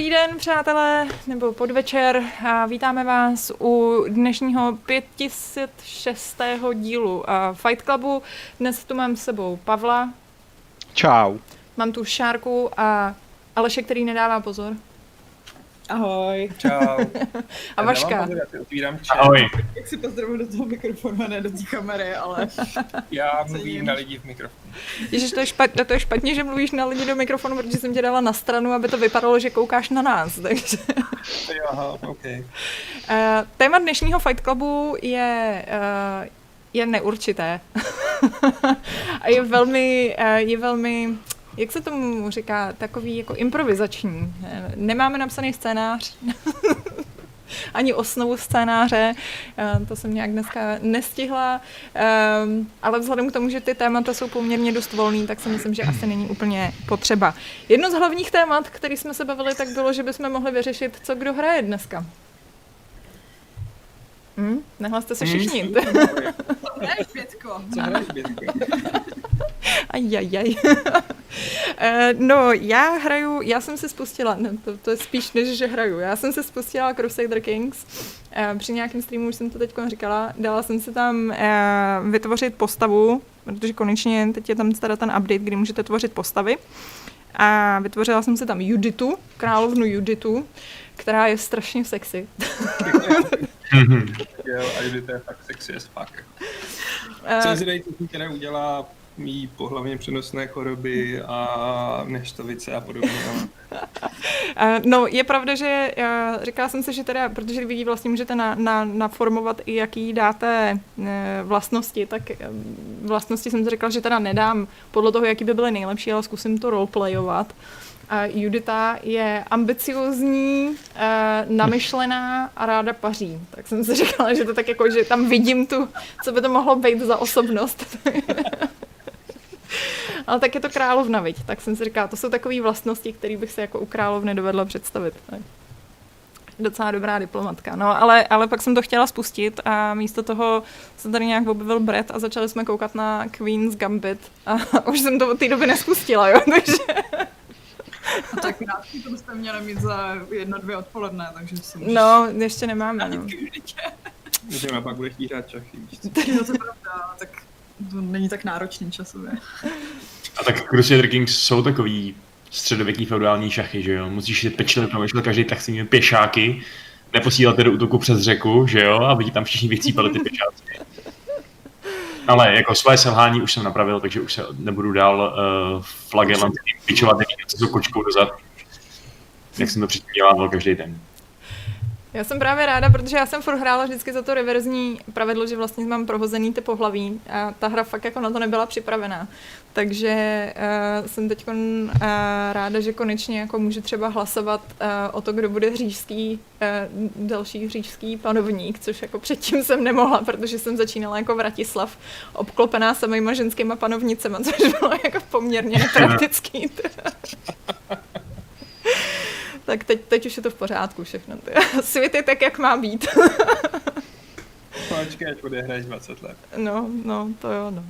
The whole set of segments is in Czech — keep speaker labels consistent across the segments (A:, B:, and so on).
A: Dobrý den, přátelé, nebo podvečer. A vítáme vás u dnešního 506. dílu Fight Clubu. Dnes tu mám s sebou Pavla.
B: Čau.
A: Mám tu Šárku a Aleše, který nedává pozor.
C: Ahoj.
D: Čau.
A: a Vaška.
D: Ahoj.
C: Jak si pozdravuji do toho mikrofonu, ne do té kamery, ale...
D: Já mluvím na lidi v mikrofonu.
A: Ježiš, to je, špatně, to je špatně, že mluvíš na lidi do mikrofonu, protože jsem tě dala na stranu, aby to vypadalo, že koukáš na nás. Takže...
D: Aha, okay.
A: Uh, téma dnešního Fight Clubu je, uh, je neurčité. a je velmi, uh, je velmi jak se tomu říká, takový jako improvizační. Nemáme napsaný scénář, ani osnovu scénáře, eh, to jsem nějak dneska nestihla, ehm, ale vzhledem k tomu, že ty témata jsou poměrně dost volný, tak si myslím, že asi není úplně potřeba. Jedno z hlavních témat, který jsme se bavili, tak bylo, že bychom mohli vyřešit, co kdo hraje dneska. Hm? Nehlaste se všichni. Hmm.
C: Hraješ pětko.
D: Co hraješ pětko?
A: Ajajaj. Eh, no, já hraju, já jsem si spustila, ne, to, to je spíš než, že hraju, já jsem si spustila Crusader Kings, eh, při nějakém streamu už jsem to teď říkala, dala jsem si tam eh, vytvořit postavu, protože konečně teď je tam teda ten update, kdy můžete tvořit postavy. A vytvořila jsem si tam Juditu, královnu Juditu, která je strašně sexy.
D: jo, a Judita je fakt sexy as fuck. Co si která udělá mý pohlavně přenosné choroby a neštovice a podobně.
A: no, je pravda, že já, říkala jsem si, že teda, protože vidí vlastně můžete na, na, naformovat i jaký dáte e, vlastnosti, tak vlastnosti jsem si říkala, že teda nedám podle toho, jaký by byly nejlepší, ale zkusím to roleplayovat. A Judita je ambiciozní, namyšlená a ráda paří. Tak jsem si říkala, že to tak jako, že tam vidím tu, co by to mohlo být za osobnost. Ale tak je to královna, viď? Tak jsem si říkala, to jsou takové vlastnosti, které bych si jako u královny dovedla představit. Tak. Docela dobrá diplomatka. No, ale, ale pak jsem to chtěla spustit a místo toho se tady nějak objevil Brett a začali jsme koukat na Queen's Gambit a už jsem to od té doby nespustila, jo, takže...
C: No tak krátky to byste měli mít za jedno, dvě odpoledne, takže
A: můžeš... No, ještě nemáme, no.
D: Můžeme pak bude chtít hrát čachy, víš co?
C: to je pravda, tak to není tak náročný časově.
B: A tak Crusader Kings jsou takový středověký feudální šachy, že jo? Musíš si pečlivě promýšlet každý tak svými pěšáky, neposílat do útoku přes řeku, že jo? Aby ti tam všichni vycípali ty pěšáky. Ale jako svoje selhání už jsem napravil, takže už se nebudu dál uh, flagelantským pičovat co kočkou dozad. Jak jsem to předtím dělával každý den.
A: Já jsem právě ráda, protože já jsem furt hrála vždycky za to reverzní pravidlo, že vlastně mám prohozený ty pohlaví a ta hra fakt jako na to nebyla připravená. Takže uh, jsem teď uh, ráda, že konečně jako můžu třeba hlasovat uh, o to, kdo bude hřížský, uh, další hřížský panovník, což jako předtím jsem nemohla, protože jsem začínala jako Vratislav, obklopená samýma ženskýma panovnicema, což bylo jako poměrně nepraktický. tak teď, teď už je to v pořádku všechno. Svět je tak, jak má být.
D: Počkej, až odehraješ 20 let.
A: No, no, to jo, no.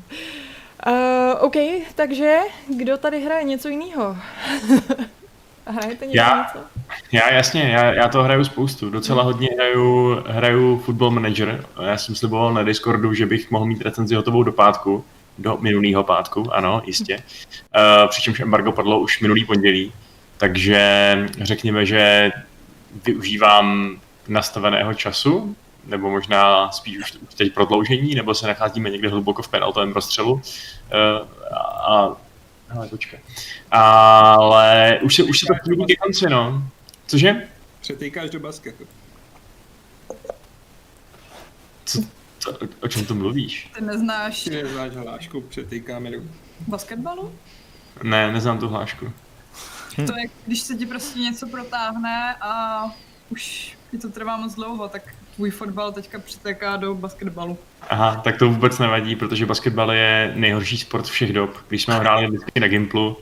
A: Uh, OK, takže kdo tady hraje něco jiného? Hrajete něco?
B: Já, něco? já jasně, já, já to hraju spoustu. Docela hodně hraju, hraju Football Manager. Já jsem sliboval na Discordu, že bych mohl mít recenzi hotovou do pátku. Do minulého pátku, ano, jistě. Uh, přičemž embargo padlo už minulý pondělí. Takže řekněme, že využívám nastaveného času, nebo možná spíš už, už teď prodloužení, nebo se nacházíme někde hluboko v penaltovém prostřelu. Uh, a, hele, počkej. Ale už se, už se to chvíli ke konci, no. Cože?
D: Přetýkáš do basketu.
B: Co, co, o čem tu mluvíš?
C: Ty neznáš...
D: Ty neznáš hlášku, přetýkáme do...
C: Basketbalu?
B: Ne, neznám tu hlášku.
C: Hm. To je, když se ti prostě něco protáhne a už ti to trvá moc dlouho, tak tvůj fotbal teďka přitéká do basketbalu.
B: Aha, tak to vůbec nevadí, protože basketbal je nejhorší sport všech dob. Když jsme hráli vždycky na Gimplu,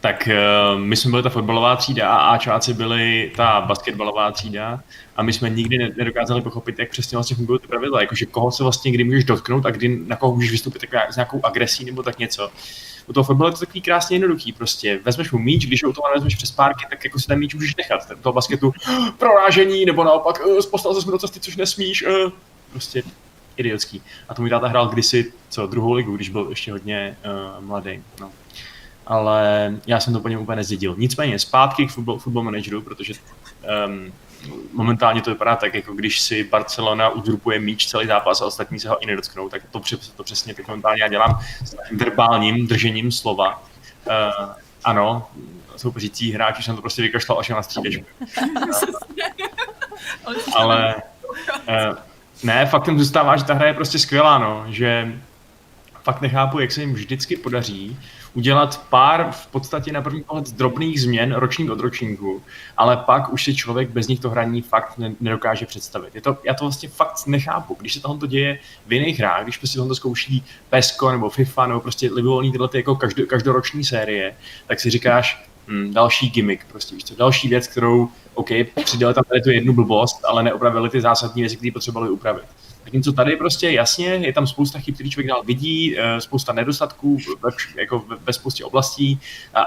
B: tak uh, my jsme byli ta fotbalová třída a Ačáci byli ta basketbalová třída a my jsme nikdy nedokázali pochopit, jak přesně vlastně fungují ty pravidla, jakože koho se vlastně kdy můžeš dotknout a kdy na koho můžeš vystoupit tak s nějakou agresí nebo tak něco. U toho fotbalu je to takový krásně jednoduchý, prostě vezmeš mu míč, když ho to vezmeš přes párky, tak jako si ten míč můžeš nechat. U toho basketu prorážení, nebo naopak postal se do cesty, což nesmíš, prostě idiotský. A to můj táta hrál kdysi, co, druhou ligu, když byl ještě hodně uh, mladý. No. Ale já jsem to po něm úplně nezdědil. Nicméně zpátky k football, football manageru, protože um, momentálně to vypadá tak, jako když si Barcelona uzurpuje míč celý zápas a ostatní se ho i nedotknou, tak to, to přesně teď momentálně já dělám s verbálním držením slova. Uh, ano, soupeřící hráči jsem to prostě vykašlal až na střídečku. Ale uh, ne, faktem zůstává, že ta hra je prostě skvělá, no, že fakt nechápu, jak se jim vždycky podaří udělat pár v podstatě na první pohled drobných změn ročník od ročníku, ale pak už si člověk bez nich to hraní fakt nedokáže představit. Je to, já to vlastně fakt nechápu. Když se tohle děje v jiných hrách, když prostě tohle zkouší PESCO nebo FIFA nebo prostě libovolný tyhle ty jako každo, každoroční série, tak si říkáš, hmm, další gimmick, prostě víš co, další věc, kterou, OK, přidali tam tady tu jednu blbost, ale neopravili ty zásadní věci, které potřebovali upravit. Zatímco tady prostě jasně, je tam spousta chyb, který člověk dál vidí, eh, spousta nedostatků ve, jako ve spoustě oblastí,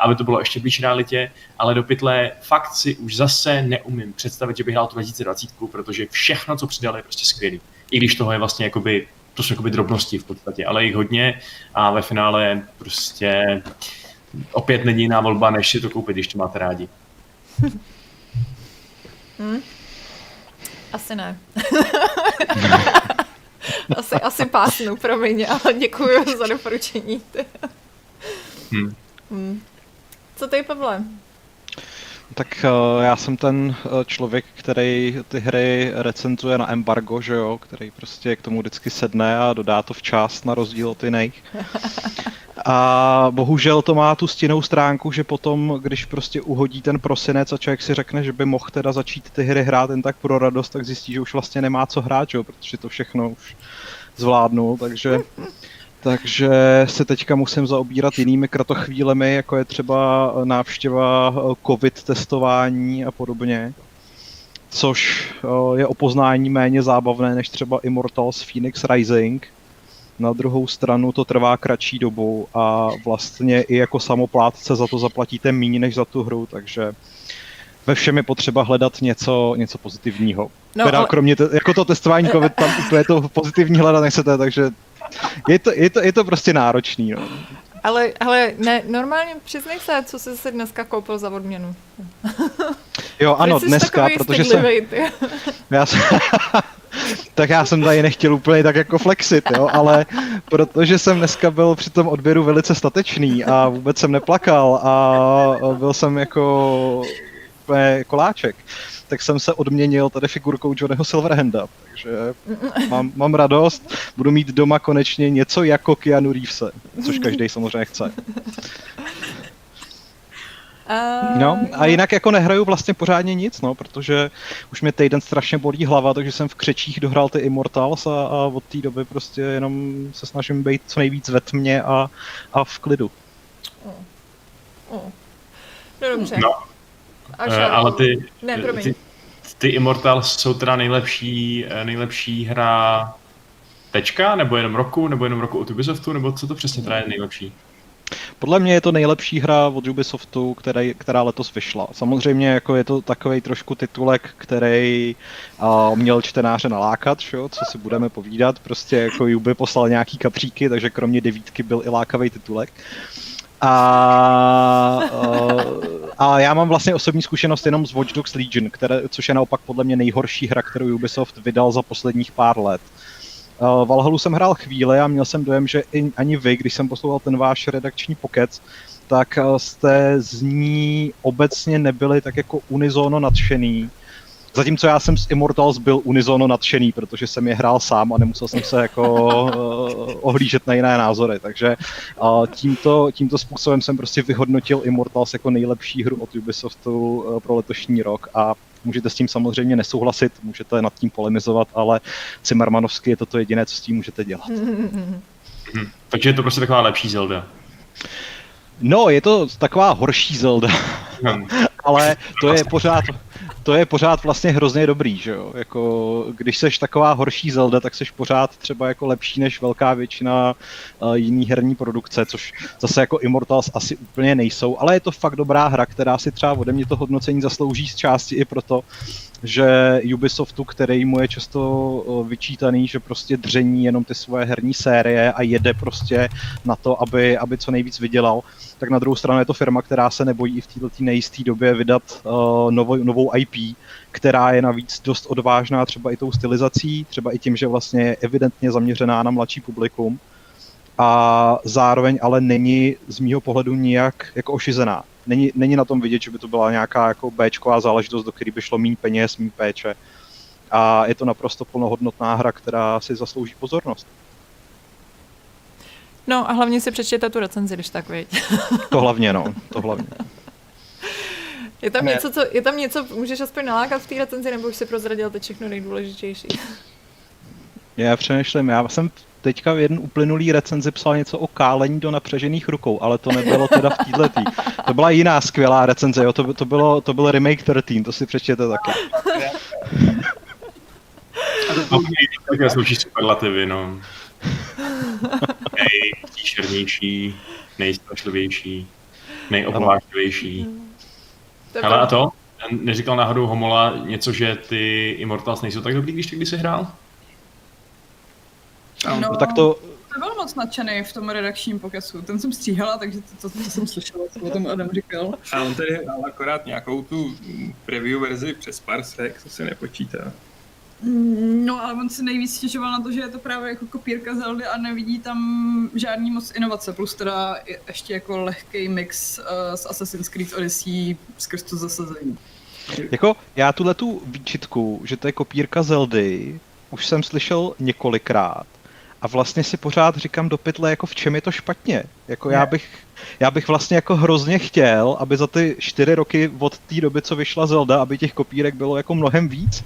B: aby to bylo ještě blíž realitě, ale do pytle fakt si už zase neumím představit, že bych hrál tu 2020, protože všechno, co přidali, je prostě skvělý. I když toho je vlastně jakoby, to jsou jakoby drobnosti v podstatě, ale jich hodně a ve finále prostě opět není jiná volba, než si to koupit, když to máte rádi.
A: Hmm. Asi ne. asi, asi pásnu, promiň, ale děkuji za doporučení. hmm. Hmm. Co ty, Pavle?
E: Tak uh, já jsem ten uh, člověk, který ty hry recenzuje na embargo, že jo, který prostě k tomu vždycky sedne a dodá to včas na rozdíl od jiných. A bohužel to má tu stěnou stránku, že potom, když prostě uhodí ten prosinec a člověk si řekne, že by mohl teda začít ty hry hrát jen tak pro radost, tak zjistí, že už vlastně nemá co hrát, jo, protože to všechno už zvládnul, takže takže se teďka musím zaobírat jinými kratochvílemi, jako je třeba návštěva covid testování a podobně. Což je o poznání méně zábavné než třeba Immortals Phoenix Rising, na druhou stranu to trvá kratší dobu a vlastně i jako samoplátce za to zaplatíte méně než za tu hru, takže ve všem je potřeba hledat něco, něco pozitivního. No, teda ale... kromě te, jako to testování COVID, tam úplně to pozitivní hledat nechcete, takže je to, je to, je to prostě náročný. No.
A: Ale, ale ne, normálně přiznej se, co jsi si dneska koupil za odměnu.
E: Jo, ano, dneska, protože jsem... Já jsem... tak já jsem tady nechtěl úplně tak jako flexit, jo, ale protože jsem dneska byl při tom odběru velice statečný a vůbec jsem neplakal a byl jsem jako koláček, tak jsem se odměnil tady figurkou Johnnyho Silverhanda, takže mám, mám radost, budu mít doma konečně něco jako Keanu Reevese, což každý samozřejmě chce. Uh... No, a jinak jako nehraju vlastně pořádně nic, no, protože už mě týden strašně bolí hlava, takže jsem v křečích dohrál ty Immortals a, a od té doby prostě jenom se snažím být co nejvíc ve tmě a, a v klidu. Oh.
A: Oh. No dobře.
B: No. Až uh, ale ty, ne, ty, ty Immortals jsou teda nejlepší, eh, nejlepší hra tečka, nebo jenom roku, nebo jenom roku od Ubisoftu, nebo co to přesně teda je nejlepší?
E: Podle mě je to nejlepší hra od Ubisoftu, který, která letos vyšla. Samozřejmě jako je to takový trošku titulek, který uh, měl čtenáře nalákat, šo? co si budeme povídat. Prostě jako Ubi poslal nějaký kapříky, takže kromě devítky byl i lákavý titulek. Uh, a já mám vlastně osobní zkušenost jenom z Watch Dogs Legion, které, což je naopak podle mě nejhorší hra, kterou Ubisoft vydal za posledních pár let. Uh, Valhalu jsem hrál chvíli a měl jsem dojem, že i, ani vy, když jsem poslouchal ten váš redakční pokec, tak uh, jste z ní obecně nebyli tak jako unizono nadšený. Zatímco já jsem z Immortals byl unizono nadšený, protože jsem je hrál sám a nemusel jsem se jako uh, ohlížet na jiné názory. Takže uh, tímto, tímto způsobem jsem prostě vyhodnotil Immortals jako nejlepší hru od Ubisoftu uh, pro letošní rok a Můžete s tím samozřejmě nesouhlasit, můžete nad tím polemizovat, ale Cimmermanovsky je to to jediné, co s tím můžete dělat. Hmm,
B: takže je to prostě taková lepší Zelda.
E: No, je to taková horší Zelda. Hmm. ale to je pořád, to je pořád vlastně hrozně dobrý, že jo? Jako, když seš taková horší Zelda, tak seš pořád třeba jako lepší než velká většina uh, jiný herní produkce, což zase jako Immortals asi úplně nejsou, ale je to fakt dobrá hra, která si třeba ode mě to hodnocení zaslouží z části i proto, že Ubisoftu, který mu je často vyčítaný, že prostě dření jenom ty svoje herní série a jede prostě na to, aby, aby co nejvíc vydělal, tak na druhou stranu je to firma, která se nebojí i v této nejisté době vydat uh, novou, novou IP, která je navíc dost odvážná třeba i tou stylizací, třeba i tím, že vlastně je evidentně zaměřená na mladší publikum a zároveň ale není z mýho pohledu nijak jako ošizená není, není na tom vidět, že by to byla nějaká jako Bčková záležitost, do které by šlo méně peněz, méně péče. A je to naprosto plnohodnotná hra, která si zaslouží pozornost.
A: No a hlavně si přečtěte tu recenzi, když tak věď.
E: to hlavně, no, to hlavně.
A: Je tam, něco, co, je tam něco, můžeš aspoň nalákat v té recenzi, nebo už si prozradil to všechno nejdůležitější?
E: Já přemýšlím, já jsem teďka v jeden uplynulý recenzi psal něco o kálení do napřežených rukou, ale to nebylo teda v této. To byla jiná skvělá recenze, jo, to, to, bylo, to byl remake 13, to si přečtěte taky.
B: Také sluší superlativy, no. Nejpříšernější, nejstrašlivější, nejoblášlivější. Hele, a to? Neříkal náhodou Homola něco, že ty Immortals nejsou tak dobrý, když ty když jsi hrál?
C: No, no, tak to... To byl moc nadšený v tom redakčním pokesu. Ten jsem stříhala, takže to, to, to jsem slyšela, co o tom Adam říkal.
D: A on tedy hrál akorát nějakou tu preview verzi přes Parsec, co se nepočítá.
C: Mm, no ale on si nejvíc stěžoval na to, že je to právě jako kopírka Zeldy a nevidí tam žádný moc inovace, plus teda ještě jako lehký mix uh, s Assassin's Creed Odyssey skrz to zasazení.
E: Jako já tuhle tu výčitku, že to je kopírka Zeldy, už jsem slyšel několikrát a vlastně si pořád říkám do pytle, jako v čem je to špatně. Jako já bych, já bych vlastně jako hrozně chtěl, aby za ty čtyři roky od té doby, co vyšla Zelda, aby těch kopírek bylo jako mnohem víc.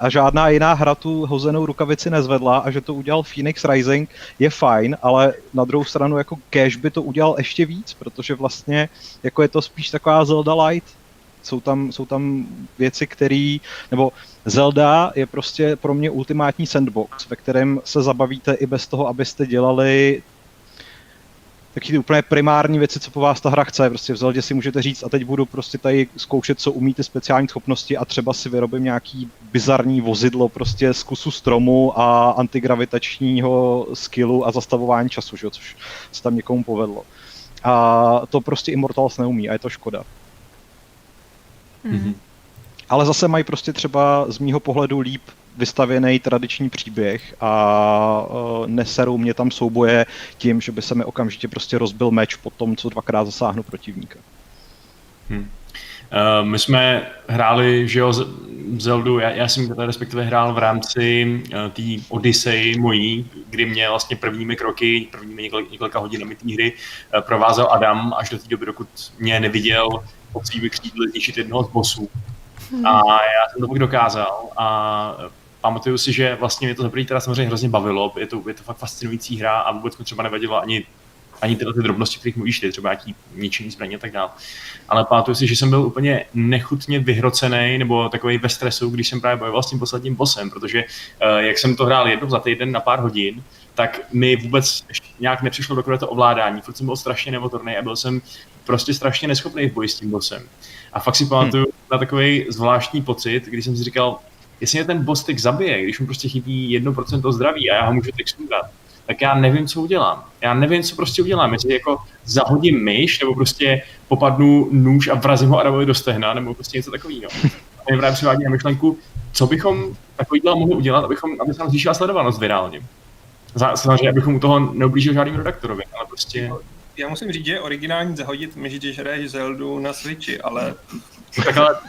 E: A žádná jiná hra tu hozenou rukavici nezvedla a že to udělal Phoenix Rising je fajn, ale na druhou stranu jako Cash by to udělal ještě víc, protože vlastně jako je to spíš taková Zelda Light, jsou tam, jsou tam věci, které, nebo Zelda je prostě pro mě ultimátní sandbox, ve kterém se zabavíte i bez toho, abyste dělali taky ty úplně primární věci, co po vás ta hra chce. Prostě v Zeldě si můžete říct a teď budu prostě tady zkoušet, co umíte speciální schopnosti a třeba si vyrobím nějaký bizarní vozidlo prostě z kusu stromu a antigravitačního skillu a zastavování času, že? což se tam někomu povedlo. A to prostě Immortals neumí a je to škoda. Mm-hmm. Ale zase mají prostě třeba z mýho pohledu líp vystavěný tradiční příběh a uh, neserou mě tam souboje tím, že by se mi okamžitě prostě rozbil meč po tom, co dvakrát zasáhnu protivníka.
B: Hmm. Uh, my jsme hráli, že jo, Zeldu, já, já jsem teda respektive hrál v rámci uh, té Odyssey mojí, kdy mě vlastně prvními kroky, prvními několik, několika hodinami té hry uh, provázel Adam až do té doby, dokud mě neviděl pod svými křídly zničit jednoho z bossů. A já jsem to pak dokázal a pamatuju si, že vlastně mě to zaprvé teda samozřejmě hrozně bavilo, je to, je to fakt fascinující hra a vůbec mi třeba nevadilo ani ani tyhle ty drobnosti, kterých mluvíš ty, třeba nějaký ničení zbraně a tak dále. Ale pamatuju si, že jsem byl úplně nechutně vyhrocený nebo takový ve stresu, když jsem právě bojoval s tím posledním bossem, protože uh, jak jsem to hrál jednou za týden na pár hodin, tak mi vůbec nějak nepřišlo do to ovládání. Furt jsem byl strašně nemotorný a byl jsem prostě strašně neschopný v boji s tím bossem. A fakt si pamatuju hmm. na takový zvláštní pocit, když jsem si říkal, jestli mě ten boss teď zabije, když mu prostě chybí 1% zdraví a já ho můžu teď sundat, tak já nevím, co udělám. Já nevím, co prostě udělám. Jestli jako zahodím myš, nebo prostě popadnu nůž a vrazím ho Adamovi do stehna, nebo prostě něco takového. A mě právě přivádí na myšlenku, co bychom takovýhle mohli udělat, abychom, aby se nám zvýšila sledovanost virálně. Samozřejmě, abychom u toho neublížili žádným redaktorovi, ale prostě...
D: Já musím říct, že je originální zahodit myš, když hraješ Zeldu na Switchi, ale...
B: No, tak ale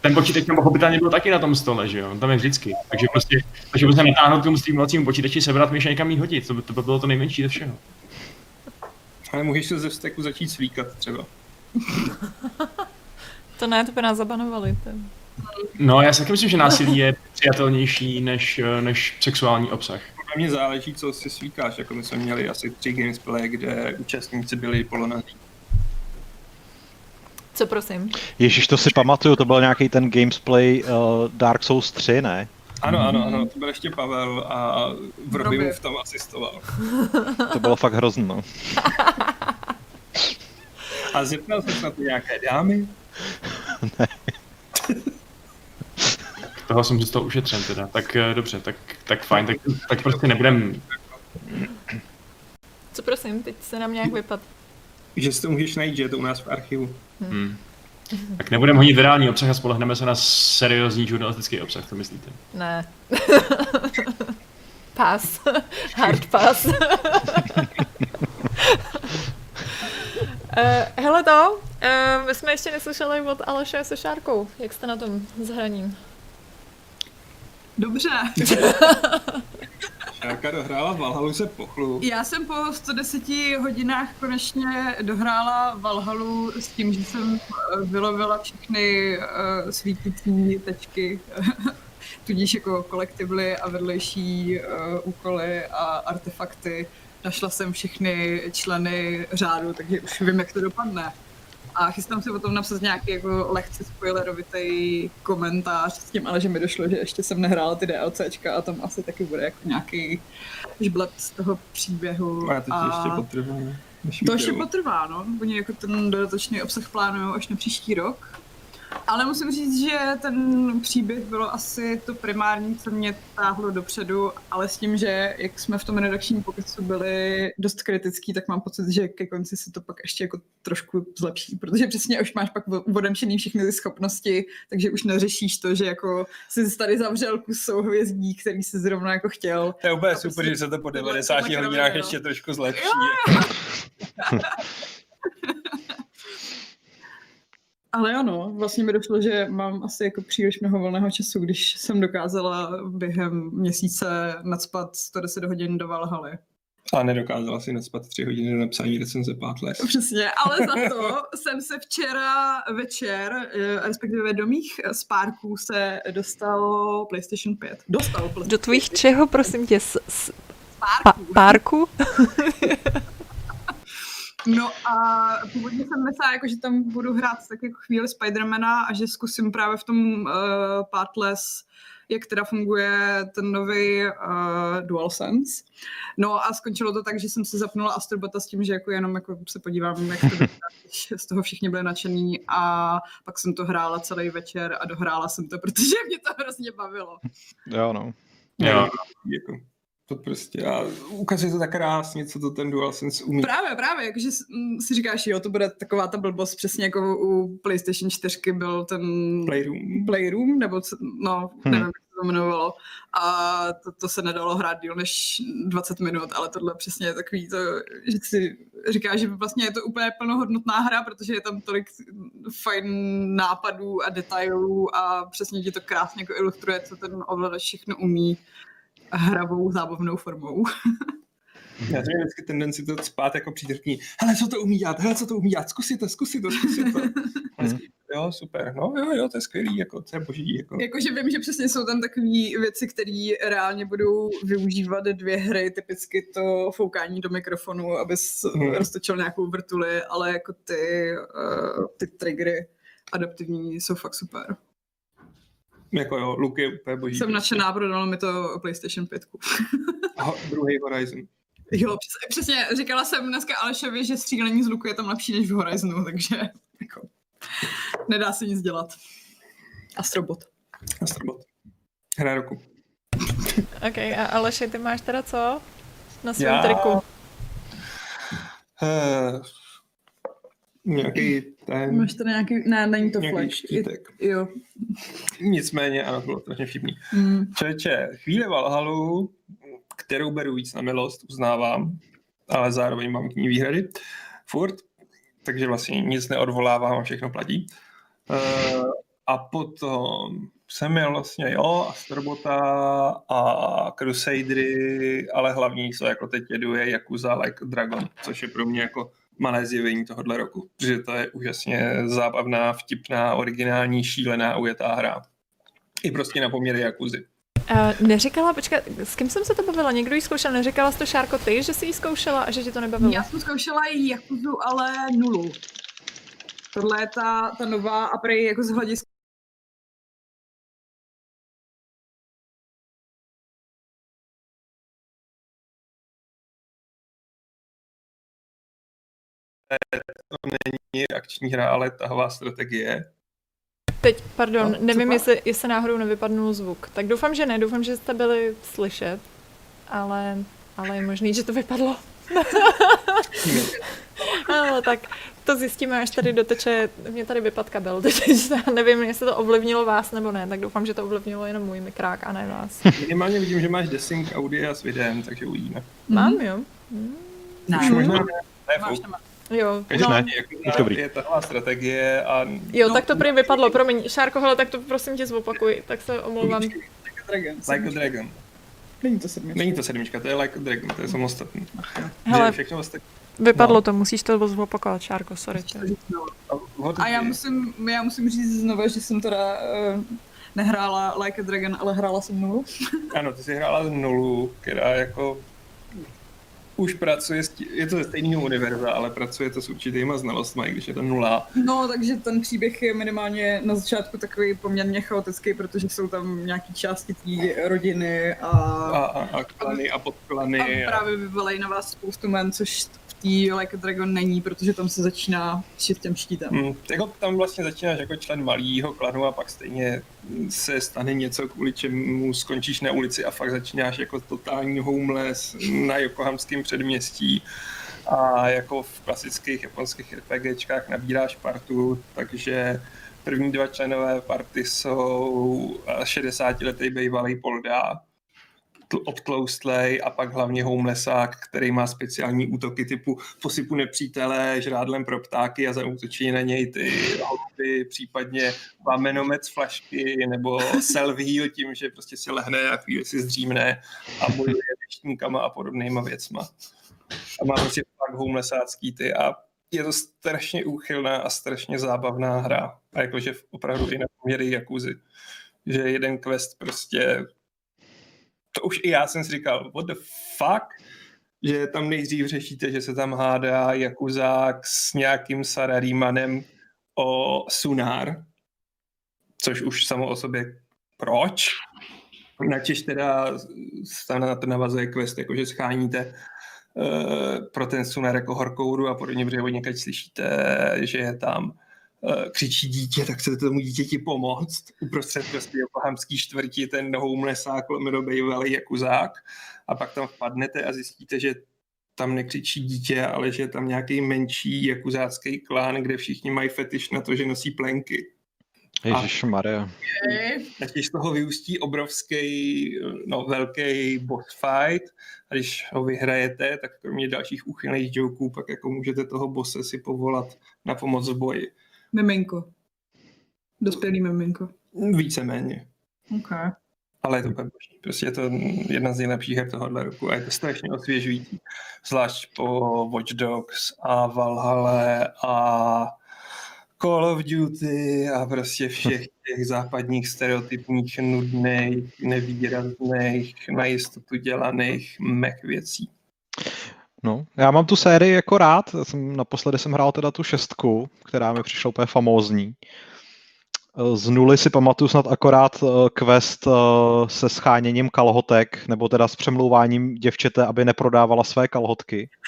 B: ten počítač tam pochopitelně byl taky na tom stole, že jo, tam je vždycky. Takže prostě, takže prostě natáhnout tomu streamovacímu počítači, sebrat myš a někam jí hodit, to by, to by bylo to nejmenší ze všeho.
D: Ale můžeš se ze steku začít svíkat třeba.
A: to ne, to by nás zabanovali. To...
B: No, já si taky myslím, že násilí je přijatelnější než, než sexuální obsah.
D: Na mě záleží, co si svíkáš, jako my jsme měli asi tři gamesplay, kde účastníci byli polonazí.
A: Co prosím?
E: Ježíš, to si pamatuju, to byl nějaký ten gamesplay uh, Dark Souls 3, ne?
D: Ano, ano, ano, to byl ještě Pavel a v mu v tom asistoval.
E: To bylo fakt hrozný, no.
D: A zeptal se na to nějaké dámy?
E: ne.
B: Toho jsem z toho ušetřen teda. Tak eh, dobře, tak, tak fajn, tak, tak prostě nebudem...
A: Co prosím, teď se nám nějak vypad.
D: Že si to můžeš najít, že je to u nás v archivu.
B: Hmm. Tak nebudeme honit virální obsah a spolehneme se na seriózní žurnalistický obsah, co myslíte?
A: Ne. pass. Hard pass. uh, hele to, uh, my jsme ještě neslyšeli od Aleše se Šárkou. Jak jste na tom s hraním?
C: Dobře.
D: Šárka dohrála Valhalu se pochlu.
C: Já jsem po 110 hodinách konečně dohrála Valhalu s tím, že jsem eh, vylovila všechny uh, svítící tečky, tudíž jako kolektivly a vedlejší uh, úkoly a artefakty. Našla jsem všechny členy řádu, takže už vím, jak to dopadne a chystám se o tom napsat nějaký jako lehce spoilerovitý komentář s tím, ale že mi došlo, že ještě jsem nehrála ty DLCčka a tam asi taky bude jako nějaký žbleb z toho příběhu.
D: A, a ještě potrvá.
C: To ještě potrvá, no. Oni jako ten dodatečný obsah plánují až na příští rok. Ale musím říct, že ten příběh bylo asi to primární, co mě táhlo dopředu, ale s tím, že jak jsme v tom redakčním pokecu byli dost kritický, tak mám pocit, že ke konci se to pak ještě jako trošku zlepší, protože přesně už máš pak odemčený všechny ty schopnosti, takže už neřešíš to, že jako jsi tady zavřel kus souhvězdí, který si zrovna jako chtěl.
D: To je úplně super, prostě, že se to po 90 hodinách ještě trošku zlepší.
C: Ale ano, vlastně mi došlo, že mám asi jako příliš mnoho volného času, když jsem dokázala během měsíce nadspat 110 hodin do Valhaly.
D: A nedokázala si nadspat 3 hodiny do napsání recenze Pátles.
C: Přesně, ale za to jsem se včera večer, eh, respektive do mých spárků se dostal PlayStation 5. Dostal PlayStation
A: Do tvých čeho, prosím tě? S, s... Párku. Pa- párku?
C: No a původně jsem myslela, jako, že tam budu hrát tak jako chvíli Spidermana a že zkusím právě v tom uh, Pathless jak teda funguje ten nový uh, DualSense. No a skončilo to tak, že jsem se zapnula Astrobota s tím, že jako jenom jako se podívám, jak to vypadá, z toho všichni byli nadšený a pak jsem to hrála celý večer a dohrála jsem to, protože mě to hrozně bavilo.
E: Jo, no.
B: Jo.
D: Jako to prostě a ukazuje to tak krásně, co to ten DualSense umí.
C: Právě, právě, jakože si říkáš, jo, to bude taková ta blbost, přesně jako u PlayStation 4 byl ten
D: Playroom,
C: Playroom nebo co, no, hmm. nevím, jak se to jmenovalo. A to, to se nedalo hrát díl než 20 minut, ale tohle přesně je takový to, že si říkáš, že vlastně je to úplně plnohodnotná hra, protože je tam tolik fajn nápadů a detailů a přesně ti to krásně jako ilustruje, co ten ovladač všechno umí hravou, zábavnou formou.
D: Já to vždycky tendenci to spát jako přítelkyní. Hele, co to umí dělat? Hele, co to umí dělat? Zkusit to, zkusit to, zkusit to. jo, super, no jo, jo, to je skvělý, jako, to je boží. Jako.
C: Jakože vím, že přesně jsou tam takové věci, které reálně budou využívat dvě hry, typicky to foukání do mikrofonu, abys hmm. roztočil nějakou vrtuli, ale jako ty, uh, ty triggery adaptivní jsou fakt super.
D: Jako jo, Luke je úplně boží.
C: Jsem nadšená, prodalo mi to PlayStation 5.
D: A druhý Horizon.
C: Jo, přesně, říkala jsem dneska Alešovi, že střílení z luku je tam lepší než v Horizonu, takže jako, nedá se nic dělat. Astrobot.
D: Astrobot. Hra roku.
A: OK, a Aleši, ty máš teda co na svém Já... triku?
D: Uh, nějaký ten...
C: Máš tady nějaký, ne, není to flash.
D: Štítek.
C: Jo.
D: Nicméně, ano, bylo strašně vtipný. Mm. Čeče, chvíli Valhalu, kterou beru víc na milost, uznávám, ale zároveň mám k ní výhrady. Furt, takže vlastně nic neodvolávám a všechno platí. Uh, a potom jsem měl vlastně, jo, Astrobota a Crusadery, ale hlavní, co jako teď jedu, je Yakuza Like Dragon, což je pro mě jako malé zjevení tohohle roku, protože to je úžasně zábavná, vtipná, originální, šílená, ujetá hra. I prostě na poměry Jakuzy.
A: Uh, neříkala, počkat, s kým jsem se to bavila? Někdo ji zkoušel, neříkala jsi to Šárko ty, že jsi ji zkoušela a že ti to nebavilo?
C: Já jsem zkoušela i Jakuzu, ale nulu. Tohle je ta, ta nová a prej jako z hlediska
D: to není akční hra, ale tahová strategie.
A: Teď, pardon, no, nevím, jestli, jestli náhodou nevypadnul zvuk. Tak doufám, že ne, doufám, že jste byli slyšet, ale, ale je možný, že to vypadlo. ale tak to zjistíme, až tady doteče, mě tady vypad kabel, teď nevím, jestli to ovlivnilo vás nebo ne, tak doufám, že to ovlivnilo jenom můj mikrák a ne vás.
D: Minimálně vidím, že máš desync audio s videem, takže uvidíme.
A: Mám, jo. Hmm.
D: Ne, možná ne, ne,
C: máš
A: Jo,
E: no. ne,
D: jako dobrý. je taková strategie a...
A: Jo, no, tak to prý vypadlo, promiň. Šárko, hele, tak to prosím tě zopakuj, tak se omlouvám.
C: Like a Dragon.
D: Like a Dragon.
C: Není to sedmička.
D: Není to sedmička, to je Like a Dragon, to je samostatný.
A: Hele, všechno ostatní. Vypadlo no. to, musíš to zopakovat, Šárko, sorry.
C: A já musím, já musím říct znovu, že jsem teda uh, nehrála Like a Dragon, ale hrála jsem nulu.
D: ano, ty jsi hrála nulu, která jako už pracuje, je to ze stejného univerza, ale pracuje to s určitýma znalostmi, když je to nula.
C: No, takže ten příběh je minimálně na začátku takový poměrně chaotický, protože jsou tam nějaké části té rodiny a...
D: A, a, a klany a podklany.
C: A právě vyvolají na vás spoustu men, což té Like a Dragon není, protože tam se začíná s těm štítem. Hmm,
D: jako tam vlastně začínáš jako člen malého klanu a pak stejně se stane něco, kvůli čemu skončíš na ulici a fakt začínáš jako totální homeless na Yokohamském předměstí a jako v klasických japonských RPGčkách nabíráš partu, takže první dva členové party jsou 60-letý bývalý Polda, obtloustlej a pak hlavně homelessák, který má speciální útoky typu posypu nepřítele žrádlem pro ptáky a zaútočí na něj ty holuby, případně vamenomet z flašky nebo self-heal tím, že prostě si lehne a chvíli si zdřímne a bojuje deštníkama a podobnýma věcma. A má prostě pak homelessácký ty a je to strašně úchylná a strašně zábavná hra. A jakože opravdu i na poměry Jakuzy. Že jeden quest prostě to už i já jsem si říkal, what the fuck? Že tam nejdřív řešíte, že se tam hádá Jakuzák s nějakým Sararímanem o Sunár, což už samo o sobě proč? Načež teda tam na to navazuje quest, jakože scháníte uh, pro ten Sunar jako horkoudu a podobně, protože od slyšíte, že je tam křičí dítě, tak chcete tomu dítěti pomoct. Uprostřed prostě yokohamský čtvrtí ten homelessák, lomeno bývalý jakuzák a pak tam vpadnete a zjistíte, že tam nekřičí dítě, ale že je tam nějaký menší jakuzácký klán, kde všichni mají fetiš na to, že nosí plenky.
E: Ježíš Maria.
D: A z toho vyústí obrovský, no velký boss fight a když ho vyhrajete, tak kromě dalších úchylných joků pak jako můžete toho bose si povolat na pomoc v boji.
C: Miminko. Dospělý miminko.
D: Víceméně.
C: OK.
D: Ale je to úplně boží. Prostě je to jedna z nejlepších her tohohle roku a je to strašně osvěžující. Zvlášť po Watch Dogs a Valhalla a Call of Duty a prostě všech těch západních stereotypních, nudných, nevýrazných, na jistotu dělaných mech věcí.
E: No, já mám tu sérii jako rád, jsem, naposledy jsem hrál teda tu šestku, která mi přišla úplně famózní. Z nuly si pamatuju snad akorát eh, quest eh, se scháněním kalhotek, nebo teda s přemlouváním děvčete, aby neprodávala své kalhotky.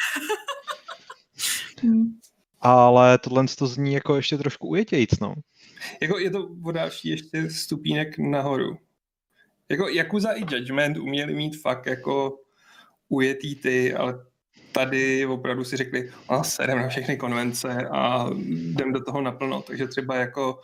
E: Ale tohle to zní jako ještě trošku ujetějíc, no.
D: Jako je to o další ještě stupínek nahoru. Jako Yakuza i Judgment uměli mít fakt jako ujetý ty, ale tady opravdu si řekli, a sedem na všechny konvence a jdem do toho naplno. Takže třeba jako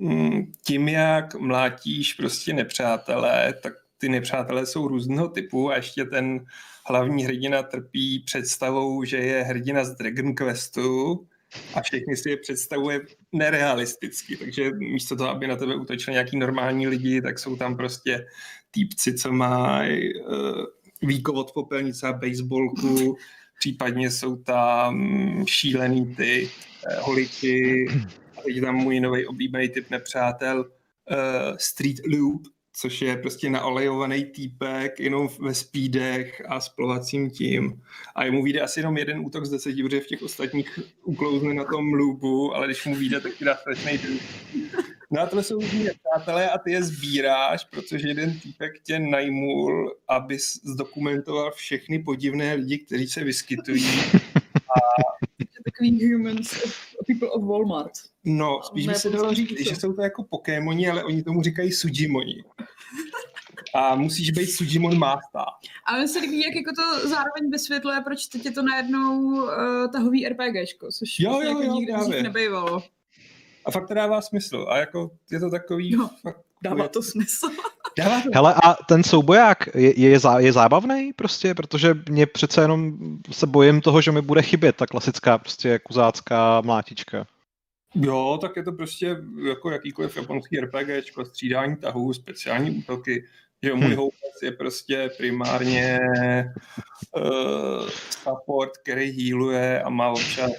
D: mm, tím, jak mlátíš prostě nepřátelé, tak ty nepřátelé jsou různého typu a ještě ten hlavní hrdina trpí představou, že je hrdina z Dragon Questu a všechny si je představuje nerealisticky, takže místo toho, aby na tebe útočili nějaký normální lidi, tak jsou tam prostě týpci, co mají uh, výkovod popelnice a baseballku, případně jsou tam šílený ty eh, holiči, a teď tam můj nový oblíbený typ nepřátel uh, Street Loop, což je prostě naolejovaný týpek, jenom ve speedech a s plovacím tím. A jemu vyjde asi jenom jeden útok z deseti, protože v těch ostatních uklouzne na tom loopu, ale když mu vyjde, tak ti dá strašný No a tohle jsou různí přátelé a ty je sbíráš, protože jeden týpek tě najmul, aby zdokumentoval všechny podivné lidi, kteří se vyskytují. A...
C: Takový humans, people of Walmart.
D: No, spíš by se dalo říct, že jsou to jako Pokémoni, ale oni tomu říkají Sujimoni. A musíš být Sujimon Master.
C: A mi se líbí, jak jako to zároveň vysvětluje, proč teď je to najednou uh, tahový RPGčko, což
D: jo,
C: vlastně
D: jo,
C: jako
D: jo,
C: nikdy dřív nebejvalo.
D: A fakt to dává smysl. A jako je to takový...
C: Jo,
D: fakt,
C: dává to smysl.
D: Dává to...
E: Hele, a ten souboják je, je, zá, je zábavný prostě, protože mě přece jenom se bojím toho, že mi bude chybět ta klasická prostě kuzácká mlátička.
D: Jo, tak je to prostě jako jakýkoliv japonský RPG, střídání tahů, speciální útoky, že můj hmm. je prostě primárně uh, support, který healuje a má občas